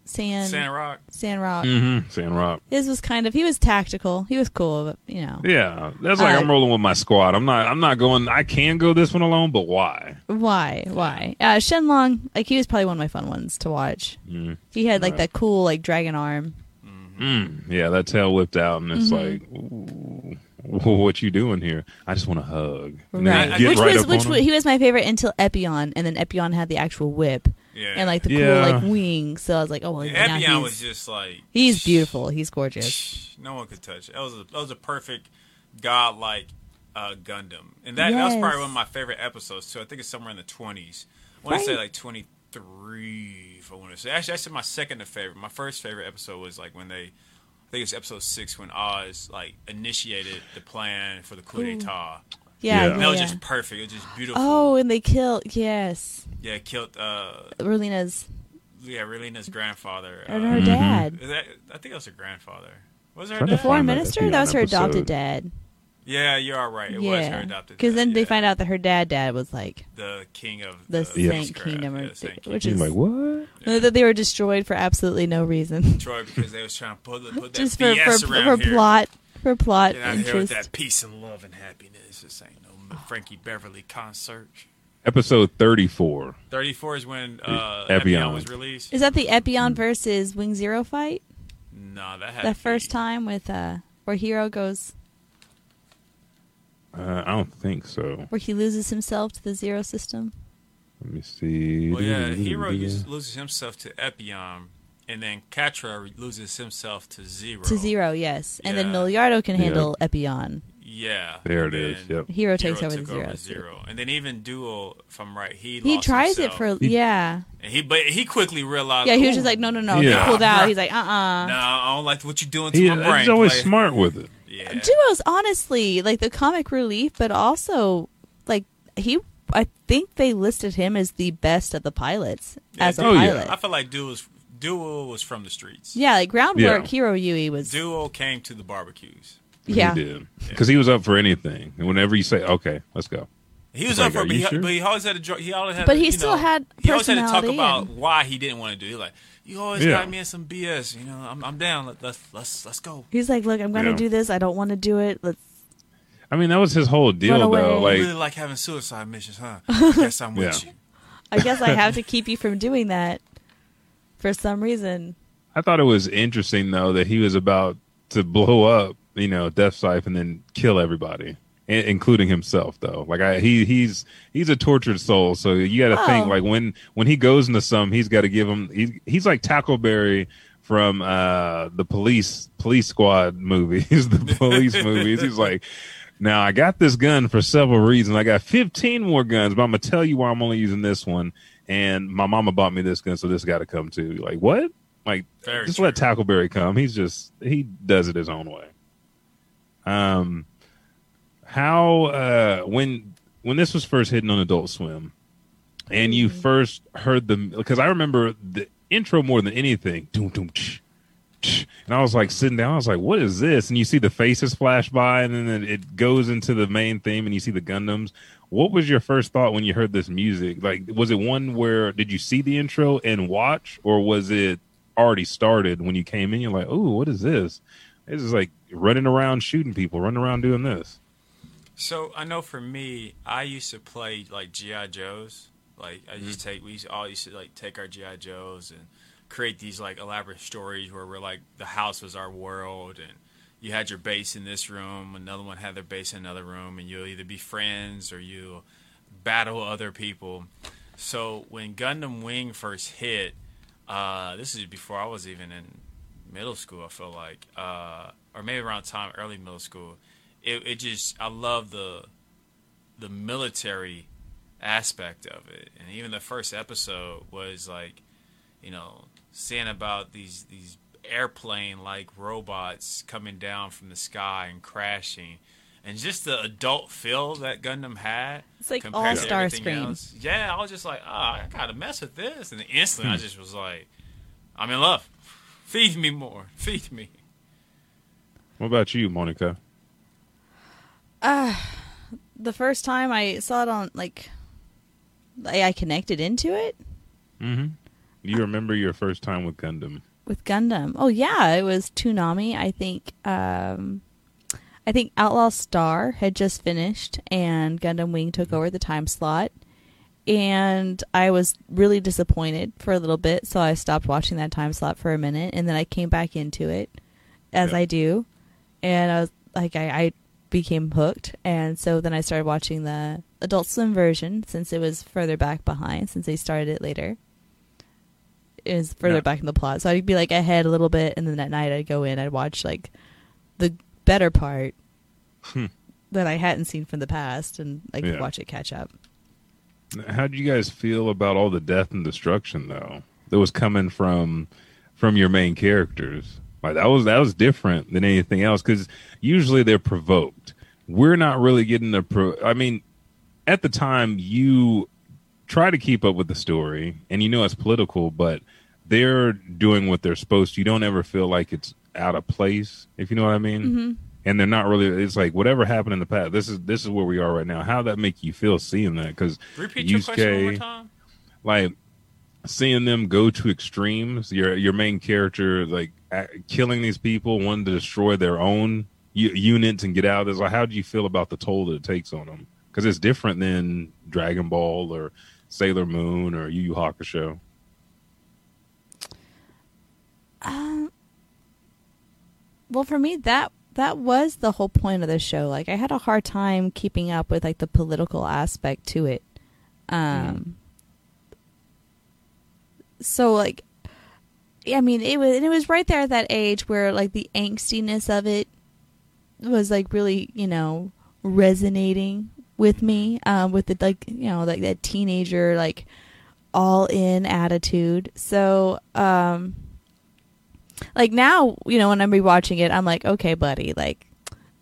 Sand Sand Rock. Sand Rock. mm-hmm. Sandrock. His was kind of he was tactical. He was cool, but you know Yeah, that's like Uh, I'm rolling with my squad. I'm not. I'm not going. I can go this one alone, but why? why? Why? Uh, Shenlong, like he was probably one of my fun ones to watch. Mm. He had like Right. that cool like dragon arm. Mm, yeah, that tail whipped out, and it's Mm-hmm. like, ooh, what you doing here? I just want to hug. And then Right. Which right was which on was, he was my favorite until Epyon, and then Epyon had the actual whip Yeah. and like the Yeah. cool like wings. So I was like, oh, well, now Epyon he's, was just like he's beautiful. He's gorgeous. No one could touch it. That was a, that was a perfect godlike uh, Gundam, and that, that was Yes. probably one of my favorite episodes too. I think it's somewhere in the twenties. I want to say Right. like 20, three. If I want to say, actually, that's my second favorite. My first favorite episode was like when they, I think it's episode six when Oz like initiated the plan for the coup d'état. Yeah, Yeah. yeah. That was just perfect. It was just beautiful. oh, and they killed yes, yeah, killed. Uh, Relena's yeah, Relena's grandfather. and uh, her dad. that, I think that was her grandfather. Was it her Trying to dad? find Foreign minister? FBI That was her episode. adopted dad. Yeah, you are right. It was her yeah, adopted. because dad, then they find out that her dad dad was like the king of the Yeah. Sanc Kingdom, or yeah, Saint which He's is like, what? that they were destroyed for absolutely no reason, Troy because they was trying to put, put that just for BS for, around for here. plot for plot Get out here with interest. that peace and love and happiness. This ain't no Frankie Beverly concert. Episode 34. 34 is when uh, Epyon. Epyon was released. Is that the Epyon versus Wing Zero fight? No, that had The first be- time with uh where Heero goes Uh, I don't think so. where he loses himself to the Zero system. Let me see. Well, yeah, Heero used, loses himself to Epyon, and then Quatre loses himself to Zero. To Zero, yes. And then Yeah. Milliardo can Yeah. handle Epyon. Yeah. There it is, yep. Heero takes over the took Zero. Zero. And then even Duo, if I'm right, he He lost tries himself. it for yeah. And he, but he quickly realized. Yeah, he was just like, no, no, no. Yeah. He pulled out. He's like, uh uh No, I don't like what you're doing to He, my brain. he's always player." smart with it. Yeah. Duo's honestly like the comic relief, but also like he. I think they listed him as the best of the pilots Yeah, as a Oh, yeah. pilot. I feel like Duo was, Duo was from the streets. Yeah, like groundwork. Yeah. Heero Yuy was. Duo came to the barbecues. Yeah, He did. Because he was up for anything. And whenever you say, okay, let's go. He was Like, up for, it, but he, sure? but he always had a dr- he always had. But he you still know, had He always had to talk about and- why he didn't want to do. it. He's like, you always Yeah. got me in some BS. You know, I'm, I'm down. Let, let's let's let's go. he's like, look, I'm gonna Yeah. do this. I don't want to do it. Let's. I mean, that was his whole deal, Run away. though. You Like, really like having suicide missions, huh? I guess I'm with Yeah. you. I guess I have to keep you from doing that for some reason. I thought it was interesting, though, that he was about to blow up, you know, Deathscythe and then kill everybody, i- including himself, though. Like, I, he he's he's a tortured soul, so you got to Oh. think like when when he goes into some, he's got to give him. He, he's like Tackleberry from uh the police police squad movies, the police movies. He's like. Now I got this gun for several reasons. I got 15 more guns, but I'm gonna tell you why I'm only using this one. And my mama bought me this gun, so this got to come too. Like what? Like Very just true. let Tackleberry come. He's just he does it his own way. Um, how uh when when this was first hitting on Adult Swim, and you first heard the because I remember the intro more than anything. Doom doom. Tsh, tsh. And I was like sitting down. I was like, "What is this?" And you see the faces flash by, and then it goes into the main theme, and you see the Gundams. What was your first thought when you heard this music? Like, was it one where did you see the intro and watch, or was it already started when you came in? You're like, "Oh, what is this?" This is like running around shooting people, running around doing this. So I know for me, I used to play like GI Joes. Like I used to take, we used to, all used to like take our GI Joes and create these like elaborate stories where we're like the house was our world and you had your base in this room, another one had their base in another room, and you'll either be friends or you battle other people. So when Gundam Wing first hit, uh, this is before I was even in middle school. I feel like, uh, or maybe around time early middle school. It, it just I love the the military aspect of it, and even the first episode was like, you know, seeing about these these airplane like robots coming down from the sky and crashing. And just the adult feel that Gundam had. It's like all-star everything screen. else. Yeah, I was just like, oh, I gotta mess with this. And instantly, I Hmm. just was like, I'm in love. Feed me more. Feed me. What about you, Monica? The first time I saw it on like, I, I connected into it Mm-hmm. Do you remember your first time with Gundam? with Gundam. Oh yeah, it was Toonami. I think. Um, I think Outlaw Star had just finished, and Gundam Wing took over the time slot. And I was really disappointed for a little bit, so I stopped watching that time slot for a minute, and then I came back into it, as Yeah. I do, and I was like, I, I became hooked, and so then I started watching the Adult Swim version since it was further back behind, since they started it later. It was further Yeah. back in the plot, so I'd be like ahead a little bit, and then at night I'd go in, I'd watch like the better part Hmm. that I hadn't seen from the past, and like Yeah. watch it catch up. How do you guys feel about all the death and destruction though that was coming from from your main characters? Like that was that was different than anything else because usually they're provoked. We're not really getting the pro. I mean, at the time you try to keep up with the story and you know it's political, but they're doing what they're supposed to. You don't ever feel like it's out of place, if you know what I mean. Mm-hmm. And they're not really. It's like whatever happened in the past. This is this is where we are right now. How that make you feel seeing that? Because Repeat your question one more time. like seeing them go to extremes. Your your main character like killing these people, wanting to destroy their own u- units and get out. Is like, how do you feel about the toll that it takes on them? Because it's different than Dragon Ball or Sailor Moon or Yu Yu Hakusho. um, Well, for me, that that was the whole point of the show. Like, I had a hard time keeping up with like the political aspect to it. Um. So like, I mean, it was and it was right there at that age where like the angstiness of it was like really, you know, resonating with me. Um, with the like, you know, like that teenager like all in attitude. So, um like now, you know, when I'm rewatching it, I'm like, okay, buddy, like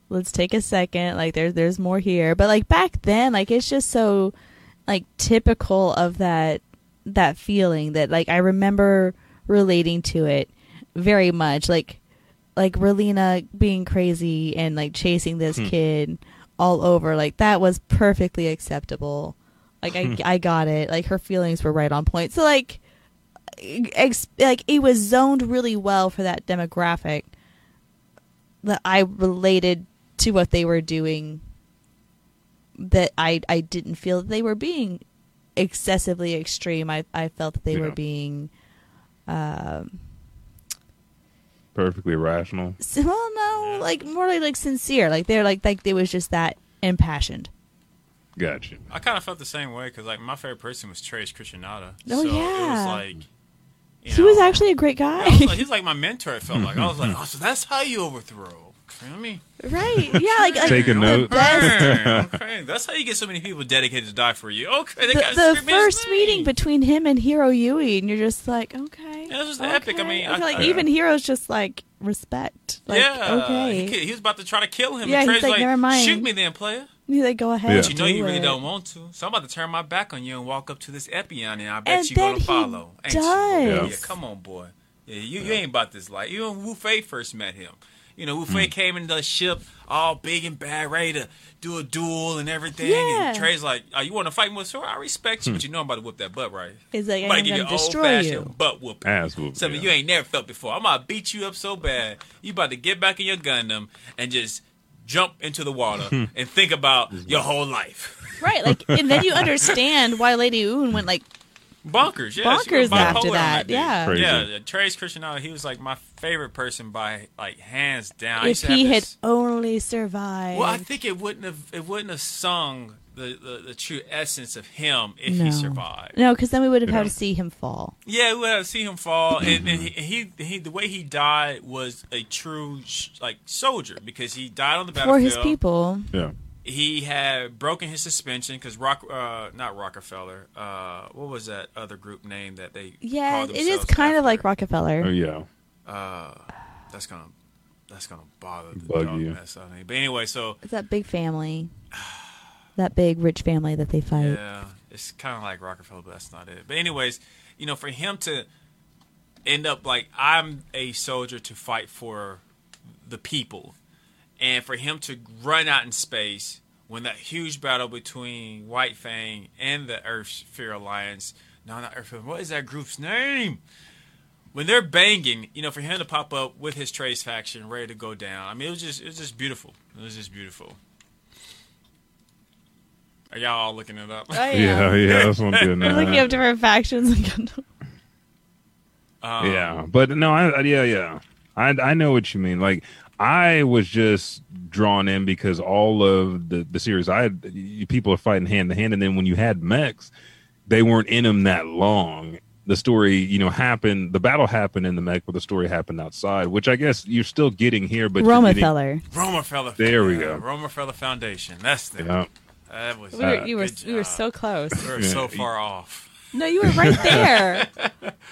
let's take a second. Like there's there's more here. But like back then, like it's just so like typical of that that feeling that like I remember relating to it very much. Like like Relena being crazy and like chasing this hmm. kid all over, like that was perfectly acceptable. Like I hmm. I got it. Like her feelings were right on point. So like ex- like it was zoned really well for that demographic that I related to what they were doing that I I didn't feel that they were being excessively extreme. I I felt that they were being um Perfectly rational. s- well no, like more like, like sincere. Like they're like like they was just that impassioned. Gotcha. I kind of felt the same way because like my favorite person was Treize Khushrenada. Oh, so It yeah. was like you He was actually a great guy. was like, he's like my mentor. It felt like I was like, oh, so that's how you overthrow. Feel right. Yeah, like, like Take a note. best- okay, that's how you get so many people dedicated to die for you. Okay, they the, the first name. meeting between him and Heero Yuy, and you're just like, okay. Yeah, this was okay. epic. I mean, I- like I- even Heero's just like respect. Like, yeah, okay. He, he was about to try to kill him. Yeah, and he's Treize like, "Never mind." Shoot me then, player. He's like, go ahead. Yeah. But you know do you really it. don't want to. So I'm about to turn my back on you and walk up to this Epyon, and I bet And you then gonna he follow. Ain't you? does. Yeah, come on, boy. Yeah, you, you ain't about this life. You and Wu Fei first met him. You know, Wu Fei mm. came in the ship all big and bad, ready to do a duel and everything. Yeah. And Treize like, oh, you want to fight me sword? I respect you, hmm. but you know I'm about to whoop that butt, right? He's like, I'm about to I'm give you gonna an destroy you. butt whooping. Ass whooping, Something yeah. you ain't never felt before. I'm about to beat you up so bad. You about to get back in your Gundam and just jump into the water hmm. and think about your whole life. Right, like, and then you understand why Lady Une went like Bonkers, yeah. bonkers after on that. Yeah, Crazy. Yeah, Treize Khushrenada, he was like my favorite person by like hands down. If used to have he had this- only survived. well, I think it wouldn't have it wouldn't have sung the, the, the true essence of him if no. he survived. No, because then we would have had Yeah. to see him fall. Yeah, we would have seen him fall, and, and mm-hmm. he, he he the way he died was a true sh- like soldier because he died on the battlefield For his people. Yeah. He had broken his suspension because Rock, uh, not Rockefeller. Uh, what was that other group name that they? Yeah, called it is themselves kind of like? Rockefeller. Oh yeah. Uh, that's gonna that's gonna bother the Bug dog you. mess out of me. But anyway, so It's that big family. That big rich family that they fight. yeah, it's kind of like Rockefeller, but that's not it. But anyways, you know, for him to end up like I'm a soldier to fight for the people, and for him to run out in space when that huge battle between White Fang and the Earth Sphere Alliance. No, not Earth. Sphere, What is that group's name? When they're banging, you know, for him to pop up with his Treize faction ready to go down. I mean, it was just, it was just beautiful. It was just beautiful. Are y'all all looking it up? Oh, Yeah, yeah, that's one good. We're looking at different factions. Um, yeah, but no, I, I yeah, yeah. I I know what you mean. Like I was just drawn in because all of the the series I had people are fighting hand to hand, and then when you had mechs, they weren't in them that long. The story, you know, happened. The battle happened in the mech, but the story happened outside, which I guess you're still getting here. But you're getting- Romefeller. Romefeller. There we yeah, go. Romefeller Foundation. That's the Yeah. That was We were, uh, you were good we were so close. We were so far off. No, you were right there.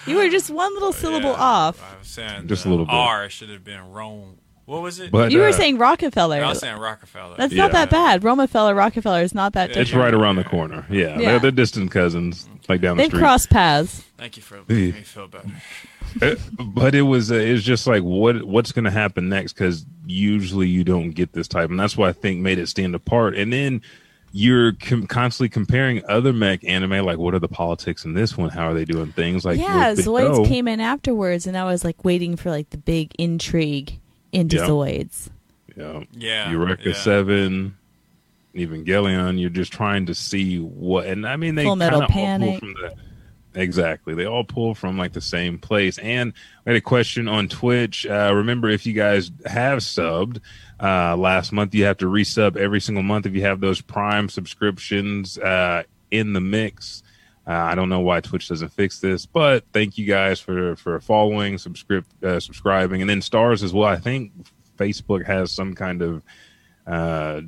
you were just one little syllable Yeah, off. I was saying Just a little uh, bit. R should have been Rome. What was it? But You were uh, saying Rockefeller. I was saying Rockefeller. That's Yeah. not that bad. Rockefeller, Rockefeller is not that Yeah, it's right around the corner. Yeah, Yeah. They're, they're distant cousins, like down the They've street. Cross paths. Thank you for making me feel better. Uh, but it was uh, it was just like what what's going to happen next because usually you don't get this type and that's why i think made it stand apart and then you're com- constantly comparing other mech anime like what are the politics in this one how are they doing things like yeah, with the- Zoids came in afterwards, and I was like waiting for like the big intrigue into Yeah. Zoids. yeah, Yeah, Eureka yeah. 7 Evangelion you're just trying to see what and I mean they kinda pull from the Exactly. They all pull from like the same place. And I had a question on Twitch. Uh, remember, if you guys have subbed uh, last month, you have to resub every single month if you have those Prime subscriptions uh, in the mix. Uh, I don't know why Twitch doesn't fix this, but thank you guys for for following, subscribe, uh, subscribing, and then stars as well. I think Facebook has some kind of uh,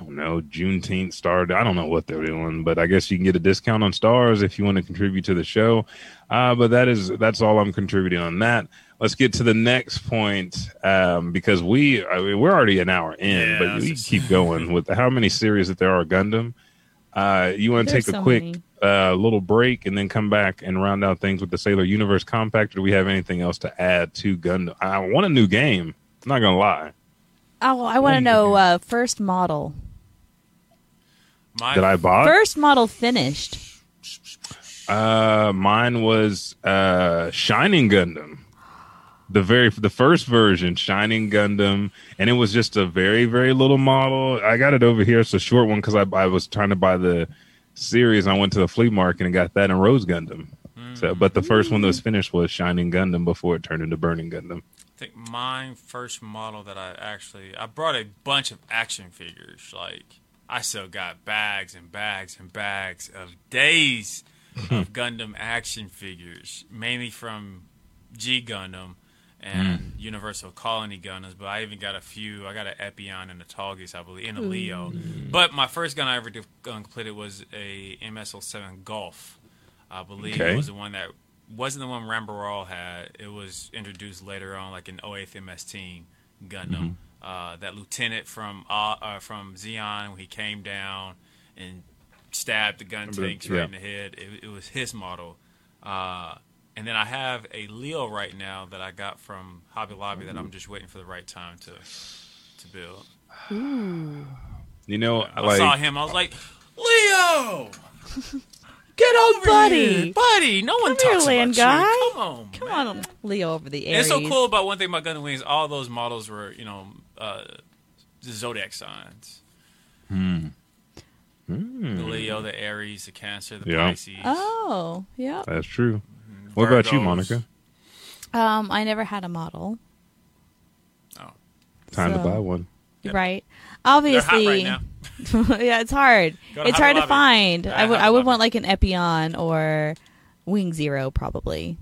I don't know, Juneteenth star. I don't know what they're doing, but I guess you can get a discount on stars if you want to contribute to the show. Uh, but that is that's all I'm contributing on that. Let's get to the next point um, because we I mean, we're already an hour in, Yeah, but we it's- keep going with how many series that there are Gundam. Uh, you want to take a so quick many. Uh, little break and then come back and round out things with the Sailor Universe Compact, or do we have anything else to add to Gundam? I want a new game. I'm not gonna lie. Oh, I want to know uh, first model. My, That I bought. First model finished. Uh, mine was uh Shining Gundam. The very the first version, Shining Gundam, and it was just a very very little model. I got it over here. It's a short one because I, I was trying to buy the series. I went to the flea market and got that in Rose Gundam. So, hmm. but the first one that was hmm. finished was Shining Gundam before it turned into Burning Gundam. I think my first model that I actually I brought a bunch of action figures. Like I still got bags and bags and bags of days of Gundam action figures, mainly from G Gundam and Universal Colony gunners, But I even got a few. I got an Epion and a Tallgeese, I believe, and a Leo. But my first gun I ever did, um, completed was a MSL7 Gouf. I believe Okay. it was the one that wasn't the one Ramba Ral had. It was introduced later on, like an 08th MS Team Gundam. Uh, that lieutenant from uh, uh, from Zeon, when he came down and stabbed the gun Remember tanks right yeah. in the head. It, it was his model. Uh, and then I have a Leo right now that I got from Hobby Lobby that I'm just waiting for the right time to to build. You know, I like saw him, I was like, Leo, get old over buddy. here, buddy. No one Come here, talks land about guy. you. Come on, Come man. on, Leo over the And Aries. it's so cool about one thing about Gundam Wings. All those models were, you know, uh, the zodiac signs. Hmm. The Leo, the Aries, the Cancer, the Yeah. Pisces. Oh, yeah. that's true. What about you, Monica? Um, I never had a model. Oh, Time So- to buy one. Yep. Right. Obviously, hot right now. yeah, it's hard. It's hard to find. Yeah, I would I would want like an Epyon or Wing Zero probably.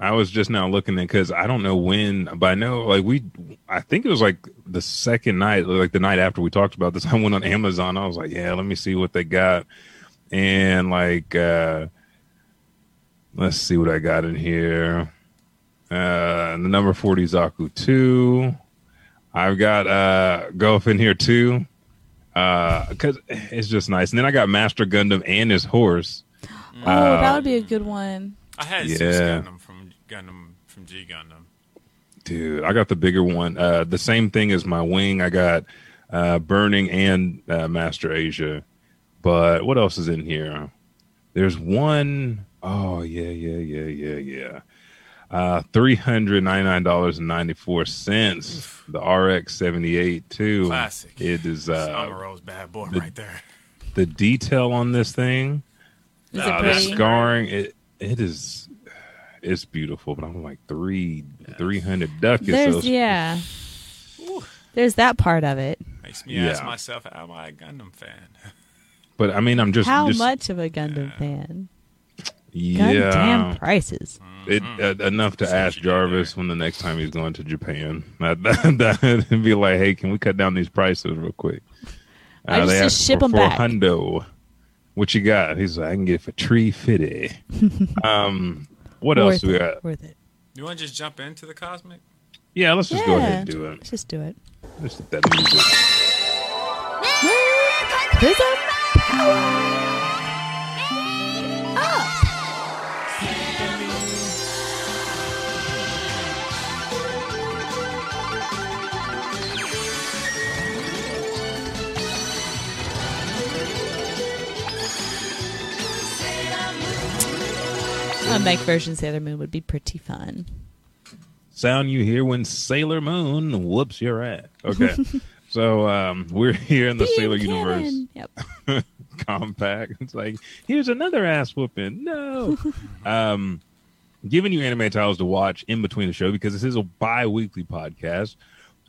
I was just now looking at because I don't know when, but I know like we, I think it was like the second night, like the night after we talked about this. I went on Amazon. I was like, yeah, let me see what they got, and like, uh let's see what I got in here. Uh The number forty Zaku two. I've got uh Gouf in here too, uh because it's just nice. And then I got Master Gundam and his horse. oh, that would be a good one. I had Yeah. six Gundam from Gundam from G Gundam. Dude, I got the bigger one. Uh, the same thing as my wing. I got uh, Burning and uh, Master Asia. But what else is in here? There's one oh yeah, yeah, yeah, yeah, yeah. Uh, three hundred ninety nine dollars and ninety four cents. The RX seventy eight too. Classic. It is Uh, bad boy the- right there. the detail on this thing. Is Uh, it the scarring. It it is. It's beautiful, but I'm like three three hundred duck is There's so yeah. There's that part of it. Makes me ask Yeah. myself, am I a Gundam fan? But I mean, I'm just How just, much of a Gundam fan? Yeah, Goddamn prices. it uh, enough to ask Jarvis when the next time he's going to Japan. That that that'd be like, hey, can we cut down these prices real quick? I just they say ship for 'em four back. hundo. What you got? He's like, I can get it for tree fifty. um, what else worth do we it. got? Worth it. You want to just jump into the cosmic? Yeah, let's just go ahead and do it. Let's just do it. Let's hit that music. Prism A Mike version Sailor Moon would be pretty fun. Sound you hear when Sailor Moon whoops your ass. Okay, so um, we're here in the Sailor cannon. Universe Yep. compact. It's like here's another ass whooping. No, um, giving you anime titles to watch in between the show because this is a bi-weekly podcast.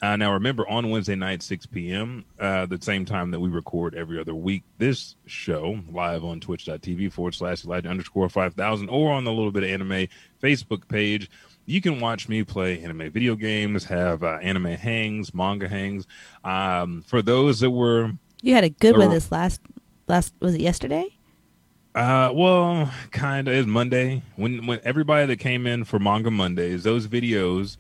Uh, now remember, on Wednesday night, 6 p.m., uh, the same time that we record every other week, this show live on twitch.tv forward slash Elijah underscore 5000 or on the Little Bit of Anime Facebook page. You can watch me play anime video games, have uh, anime hangs, manga hangs. Um, for those that were You had a good one this last last was it yesterday? Uh, well, kind of. It's Monday when when everybody that came in for Manga Mondays, those videos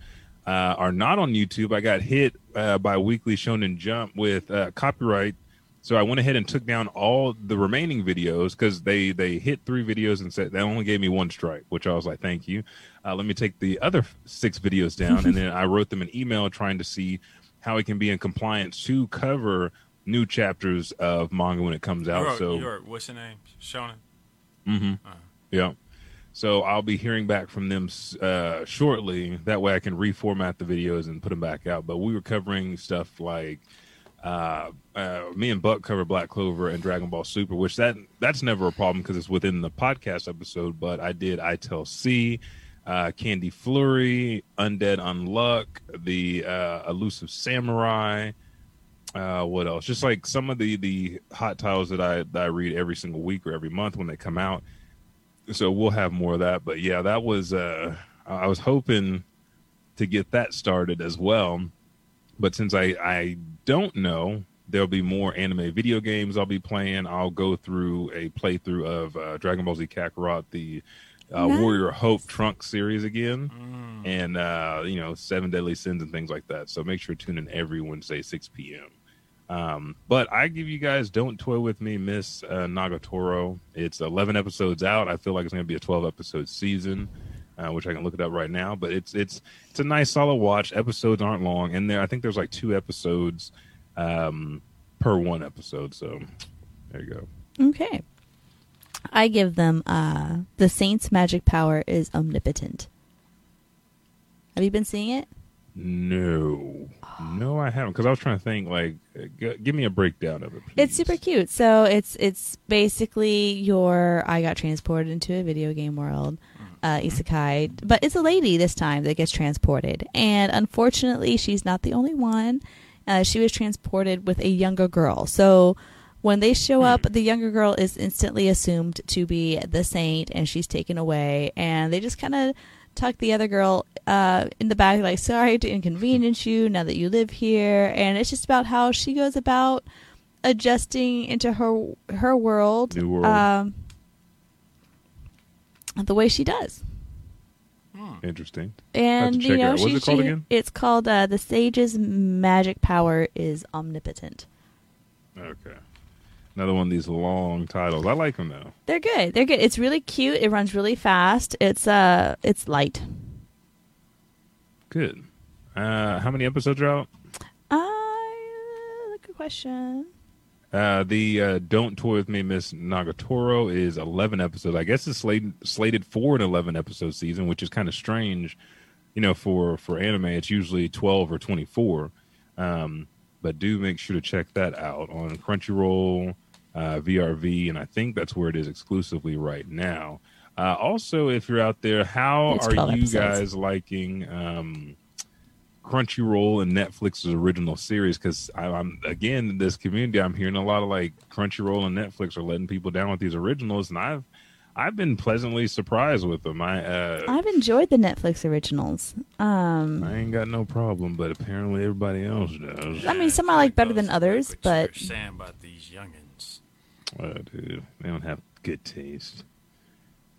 uh, are not on YouTube. I got hit uh, by Weekly Shonen Jump with uh, copyright, so I went ahead and took down all the remaining videos because they they hit three videos and said they only gave me one strike, which I was like, thank you. Uh, let me take the other six videos down, and then I wrote them an email trying to see how it can be in compliance to cover new chapters of manga when it comes out. So you're- what's your name? Shonen. Mm-hmm. Yeah. So I'll be hearing back from them uh, shortly. That way I can reformat the videos and put them back out. But we were covering stuff like uh, uh, me and Buck cover Black Clover and Dragon Ball Super, which that that's never a problem because it's within the podcast episode. But I did I Tell C, uh, Candy Flurry, Undead Unluck, the uh, Elusive Samurai. Uh, what else? Just like some of the the hot titles that I that I read every single week or every month when they come out. So we'll have more of that. But yeah, that was uh, I was hoping to get that started as well. But since I I don't know, there'll be more anime video games I'll be playing. I'll go through a playthrough of uh, Dragon Ball Z Kakarot, the uh, Nice. Warrior of Hope Trunk series again, and uh, you know Seven Deadly Sins and things like that. So make sure to tune in every Wednesday, six p.m. Um, but I give you guys "Don't Toy with Me," Miss uh, Nagatoro. It's 11 episodes out. I feel like it's going to be a 12 episode season, uh, which I can look it up right now. But it's it's it's a nice solid watch. Episodes aren't long, and there I think there's like two episodes um, per one episode. So there you go. Okay. I give them uh the Saint's magic power is omnipotent. Have you been seeing it? No, no, I haven't because I was trying to think. Like, g- give me a breakdown of it. Please. It's super cute. So it's it's basically your I got transported into a video game world, uh, isekai, but it's a lady this time that gets transported, and unfortunately, she's not the only one. Uh, she was transported with a younger girl. So when they show up, the younger girl is instantly assumed to be the saint, and she's taken away, and they just kind of tuck the other girl uh, in the back, like, sorry to inconvenience you now that you live here. And it's just about how she goes about adjusting into her her world, New world. Um, the way she does. Interesting. And you know, she, it called she- again? it's called uh, the Sage's magic power is omnipotent. Okay. Another one of these long titles. I like them though. They're good. They're good. It's really cute. It runs really fast. It's uh, it's light. Good. Uh, how many episodes are out? Uh, good question. Uh, the uh, Don't Toy With Me, Miss Nagatoro is 11 episodes. I guess it's slated, slated for an 11 episode season, which is kind of strange. You know, for, for anime, it's usually 12 or 24. Um, but do make sure to check that out on Crunchyroll, uh, VRV, and I think that's where it is exclusively right now. Uh, also, if you're out there, how It's are you episodes. guys liking um, Crunchyroll and Netflix's original series? Because I'm again in this community, I'm hearing a lot of like Crunchyroll and Netflix are letting people down with these originals, and I've I've been pleasantly surprised with them. I uh, I've enjoyed the Netflix originals. Um, I ain't got no problem, but apparently everybody else does. I mean, some I like better than others, What but you're saying about these youngins. Oh, dude, they don't have good taste.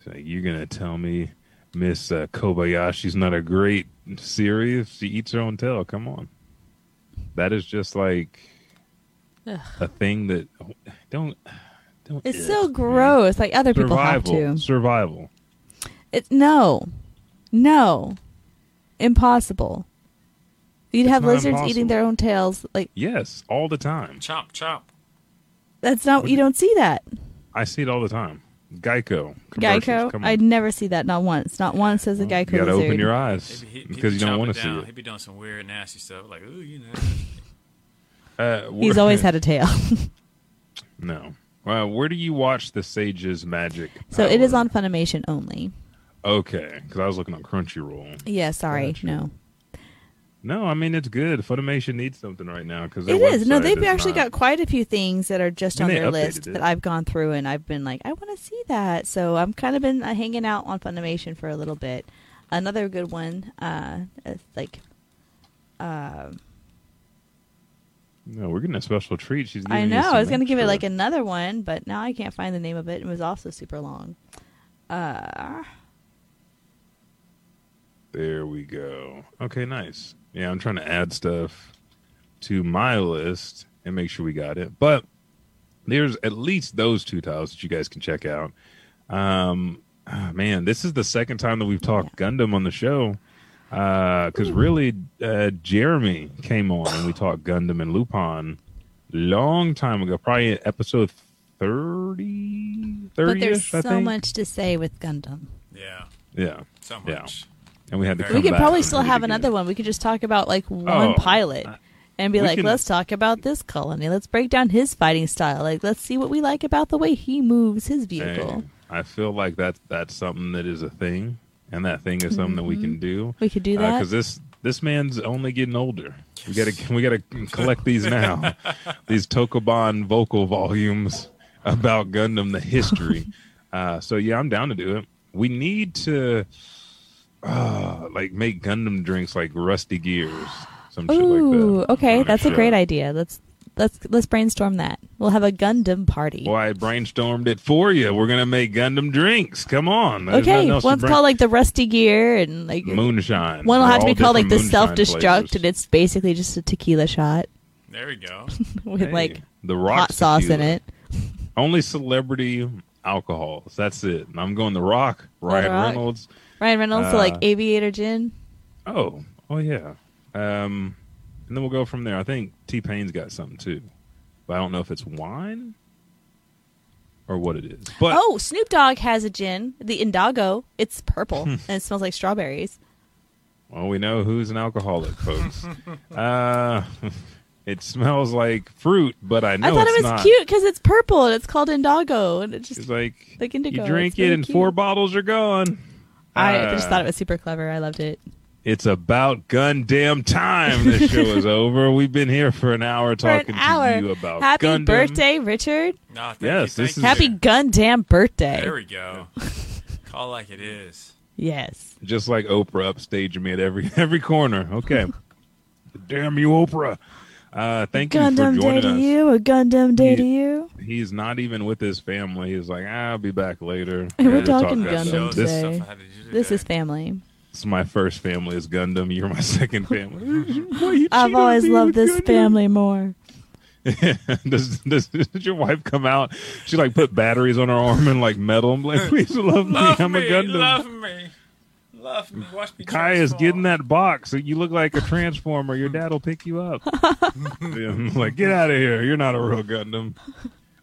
So you're gonna tell me Miss uh, Kobayashi's not a great series? She eats her own tail. Come on, that is just like Ugh. a thing that don't don't. it's ugh, so man. gross. Like other people have Survival, to. survival. It's no, no, impossible. You'd have lizards impossible. eating their own tails. Like Yes, all the time. Chop chop. that's not. You don't see that. I see it all the time. Geico. commercials, Geico. Come on. I never see that. Not once. Not once as a Geico you gotta lizard. open your eyes He- because you don't want to see down. it. He be doing some weird, nasty stuff like, ooh, you know. Uh, He's always had a tail. no. Well, where do you watch the Sage's Magic? so it is on Funimation only. Okay, because I was looking on Crunchyroll. Yeah. Sorry. Gotcha. No. No, I mean it's good. Funimation needs something right now because It is. No, they've actually got quite a few things that are just And on their list it. that I've gone through and I've been like, I want to see that. So I'm kind of been uh, hanging out on Funimation for a little bit. Another good one, uh, is like, uh, No, we're getting a special treat. She's. I know I was going to give it like another one, but now I can't find the name of it. It was also super long. Uh, There we go. Okay, nice. Yeah, I'm trying to add stuff to my list and make sure we got it. But there's at least those two tiles that you guys can check out. Um, ah, man, this is the second time that we've talked Gundam on the show. Because really, uh, Jeremy came on and we talked Gundam and Lupin long time ago, probably episode 30, 30 but there's so I think. much to say with Gundam. Yeah, Yeah, so Yeah. Much. and we had to. Come We could back probably from still the have beginning. another one. We could just talk about like one Oh, pilot uh, and be we like, can- let's talk about this colony. Let's break down his fighting style. Like, let's see what we like about the way he moves his vehicle. Hey, I feel like that's that's something that is a thing, and that thing is something that we can do. We could do that. because this this man's only getting older. We gotta we gotta collect these now. these Tokoban vocal volumes about Gundam, the history. uh, so yeah, I'm down to do it. We need to uh, like make Gundam drinks like Rusty Gears, some shit like that. okay, on the that's a show. great idea. Let's let's let's brainstorm that. We'll have a Gundam party. Well, I brainstormed it for you. We're gonna make Gundam drinks. Come on. There's okay, nothing else one's brain- called like the Rusty Gear, and like moonshine. one will have to be called like the Self Destruct, and it's basically just a tequila shot There we go. with Hey, like the rock hot sauce in it. Only celebrity alcohols. That's it. And I'm going the Rock, Ryan Rock. Reynolds. Ryan Reynolds, so like Uh, Aviator Gin. Oh, oh yeah. Um, and then we'll go from there. I think T Pain's got something too, but I don't know if it's wine or what it is. But oh, Snoop Dogg has a gin, the Indoggo. It's purple and it smells like strawberries. well, we know who's an alcoholic, folks. uh, it smells like fruit, but I know I thought it was not. cute because it's purple and it's called Indoggo, and it just It's like, Like indigo, you drink it's it really and cute. four bottles are gone. I Uh, just thought it was super clever. I loved it. It's about gun damn time. This show is over. We've been here for an hour For an talking hour. to you about Happy Gundam. birthday, Richard! No, thank Yes, you, this thank is- you. Happy gun damn birthday! There we go. Call like it is. Yes. Just like Oprah upstaging me at every every corner. Okay. damn you, Oprah. Uh, thank Gundam you for day to us. you, a Gundam day He- to you. He's not even with his family. He's like, I'll be back later. We're We'll talk talking about Gundam stuff. Shows This, today. and stuff I had to do This is family. this is my first family is Gundam. You're my second family. Why you I've always loved this Gundam? family more. does, does does your wife come out? She like put batteries on her arm and like metal. I'm like, please love me. Love I'm me, a Gundam. love me, love me. Watch me. Kai is getting that box. You look like a transformer. Your dad will pick you up. Yeah, like, get out of here. You're not a real Gundam.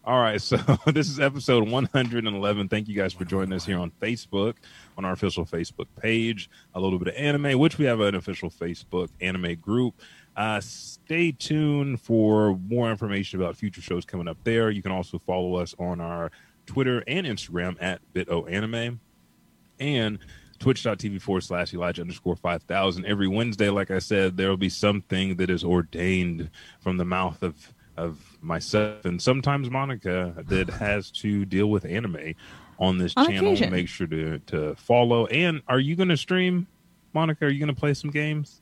All right, so this is episode 111. Thank you guys for joining us here on Facebook, on our official Facebook page. A little bit of anime, which we have an official Facebook anime group. Uh, stay tuned for more information about future shows coming up there. You can also follow us on our Twitter and Instagram at BitOAnime and twitch.tv forward slash Elijah underscore 5000. Every Wednesday, like I said, there will be something that is ordained from the mouth of, of myself and sometimes Monica that has to deal with anime on this On channel. occasion. Make sure to to follow. And are you going to stream, Monica? Are you going to play some games?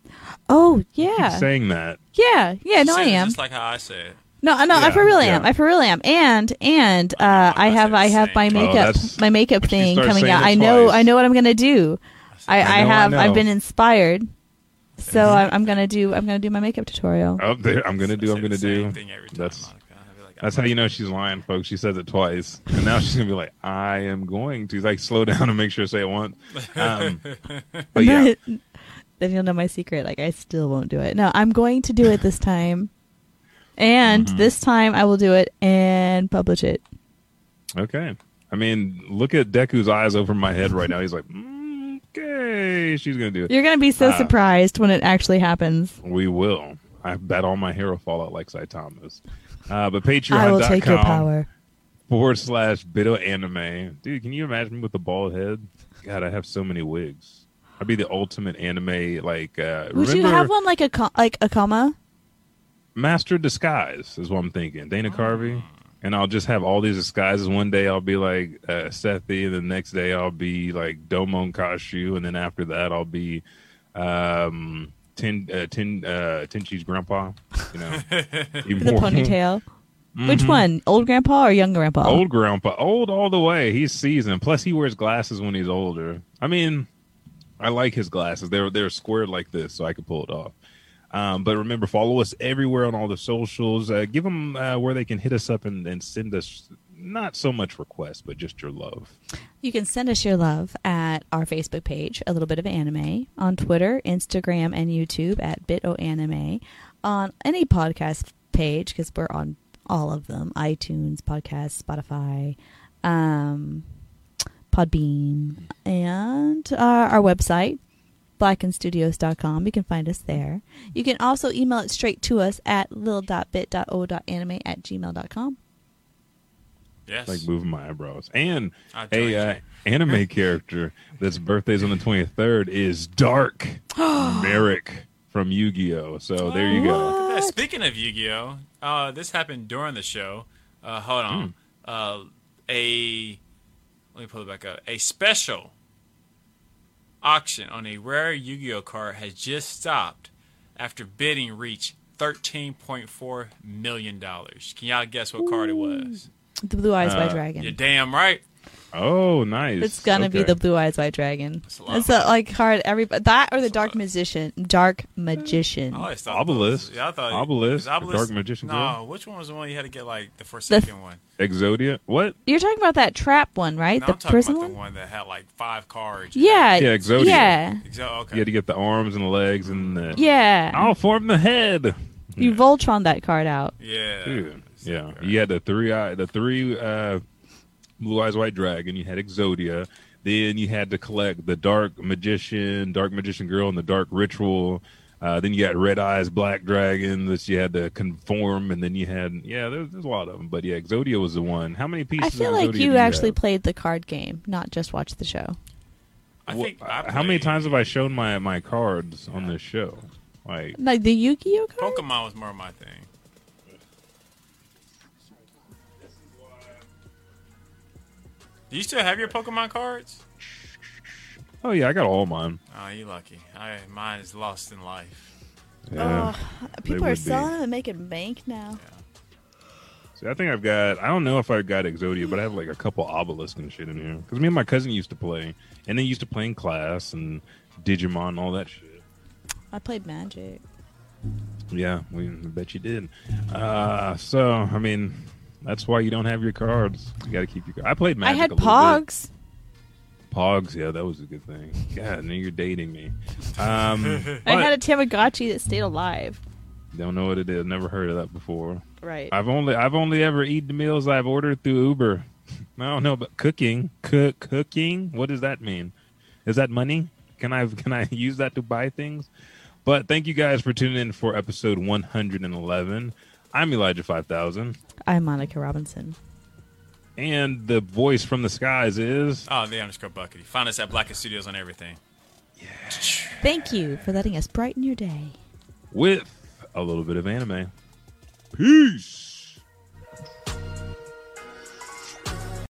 Oh Keep yeah, saying that. yeah, yeah. No, I am. Just like how I said. No, no, I Yeah, for real yeah. am. I for real am. And and uh, I I have said I have my same. Oh, makeup my makeup thing coming out. I know twice. I know what I'm gonna do. I, I I, know, have know. I've been inspired, so I'm, I'm gonna do I'm gonna do my makeup tutorial. Oh, there, I'm going to do. I I'm going to do. Thing every time, That's Monica. I feel like that's how you know she's lying, folks. She says it twice, and now she's going to be like, "I am going to." Like, slow down and make sure to say it once. Um, but yeah, then you'll know my secret. Like I still won't do it. No, I'm going to do it this time, and Mm-hmm. this time I will do it and publish it. Okay. I mean, look at Deku's eyes over my head right now. He's like, okay, she's going to do it. You're gonna be so Uh, surprised when it actually happens. We will. I bet all my hair will fall out like Saitama's. Uh, but I will take your patreon.com power. forward slash BitOAnime. Dude, can you imagine me with a bald head? God, I have so many wigs. I'd be the ultimate anime, like, uh, Would you have one like a co- like a comma? Master Disguise is what I'm thinking. Dana Carvey. And I'll just have all these disguises. One day I'll be like uh, Sethi, and the next day I'll be like Domon Kasshu, and then after that I'll be um, Tin uh, Tin uh, Tenchi's grandpa. You know, The ponytail. Which one? Old grandpa or young grandpa? Mm-hmm. Old grandpa, old all the way. He's seasoned. Plus, he wears glasses when he's older. I mean, I like his glasses. They're they're squared like this, so I could pull it off. Um, but remember, follow us everywhere on all the socials. Uh, give them uh, where they can hit us up and, and send us not so much requests, but just your love. You can send us your love at our Facebook page, A Little Bit of Anime, on Twitter, Instagram, and YouTube at BitOAnime, on any podcast page, because we're on all of them iTunes, Podcast, Spotify, um, Podbean, and uh, our website, blackandstudios.com. You can find us there. You can also email it straight to us at lil.bit.o.anime at gmail.com. Yes. Like moving my eyebrows. And a uh, anime character that's birthday's on the 23rd is Dark Marik from Yu Gi Oh! So there you go. Speaking of Yu-Gi-Oh, uh, this happened during the show. Uh, hold on. Uh, a let me pull it back up. A special auction on a rare Yu-Gi-Oh card has just stopped after bidding reached thirteen point four million dollars. Can y'all guess what card it was? The Blue Eyes White Uh, Dragon. You're damn right. Oh, nice. It's gonna be the Blue Eyes White Dragon. That's a. It's a, like hard. Everybody that or the That's Dark. Magician. Dark Magician. I always thought Obelisk. Yeah, I thought Obelisk, was the Dark Magician No, girl? which one was the one you had to get like the Forsaken one? Exodia. What? You're talking about that trap one, right? No, the I'm talking prison about one. the one that had like five cards. Yeah. Yeah, Exodia. Yeah. Exo- okay. You had to get the arms and the legs and the. Yeah. I'll form the head. You Voltron that card out. Yeah. Dude, yeah. You had the three eye, the three uh, blue eyes white dragon. You had Exodia. Then you had to collect the dark magician, dark magician girl, and the dark ritual. Uh, then you got red eyes black dragon that you had to conform, and then you had yeah, there's, there's a lot of them. But yeah, Exodia was the one. How many pieces? I feel of like Exodia do you actually have? played the card game, not just watched the show. I Well, think I how many times have I shown my my cards on this show? Like Like the Yu-Gi-Oh card. Pokemon was more of my thing. Do you still have your Pokemon cards? oh yeah, I got all mine. Oh, you lucky. I mine is lost in life. Yeah. People are selling them and making bank now. See, I think I've got. I don't know if I got Exodia, but I have like a couple obelisk and shit in here. Because me and my cousin used to play, and they used to play in class and Digimon and all that shit. I played Magic. Yeah, we I bet you did. Uh, so I mean, that's why you don't have your cards. You got to keep your. I played Magic. I had a little bit. Pogs. Pogs, yeah, that was a good thing. God, now you're dating me. Um, I had a Tamagotchi that stayed alive. don't know what it is. Never heard of that before. Right. I've only I've only ever eaten the meals I've ordered through Uber. I don't know, but cooking, cook, cooking. What does that mean? Is that money? Can I can I use that to buy things? But thank you guys for tuning in for episode 111. I'm Elijah 5000, I'm Monica Robinson. and the voice from the skies is Oh, the underscore bucket. Find us at Black Studios on everything. Thank you for letting us brighten your day. with a little bit of anime. Peace.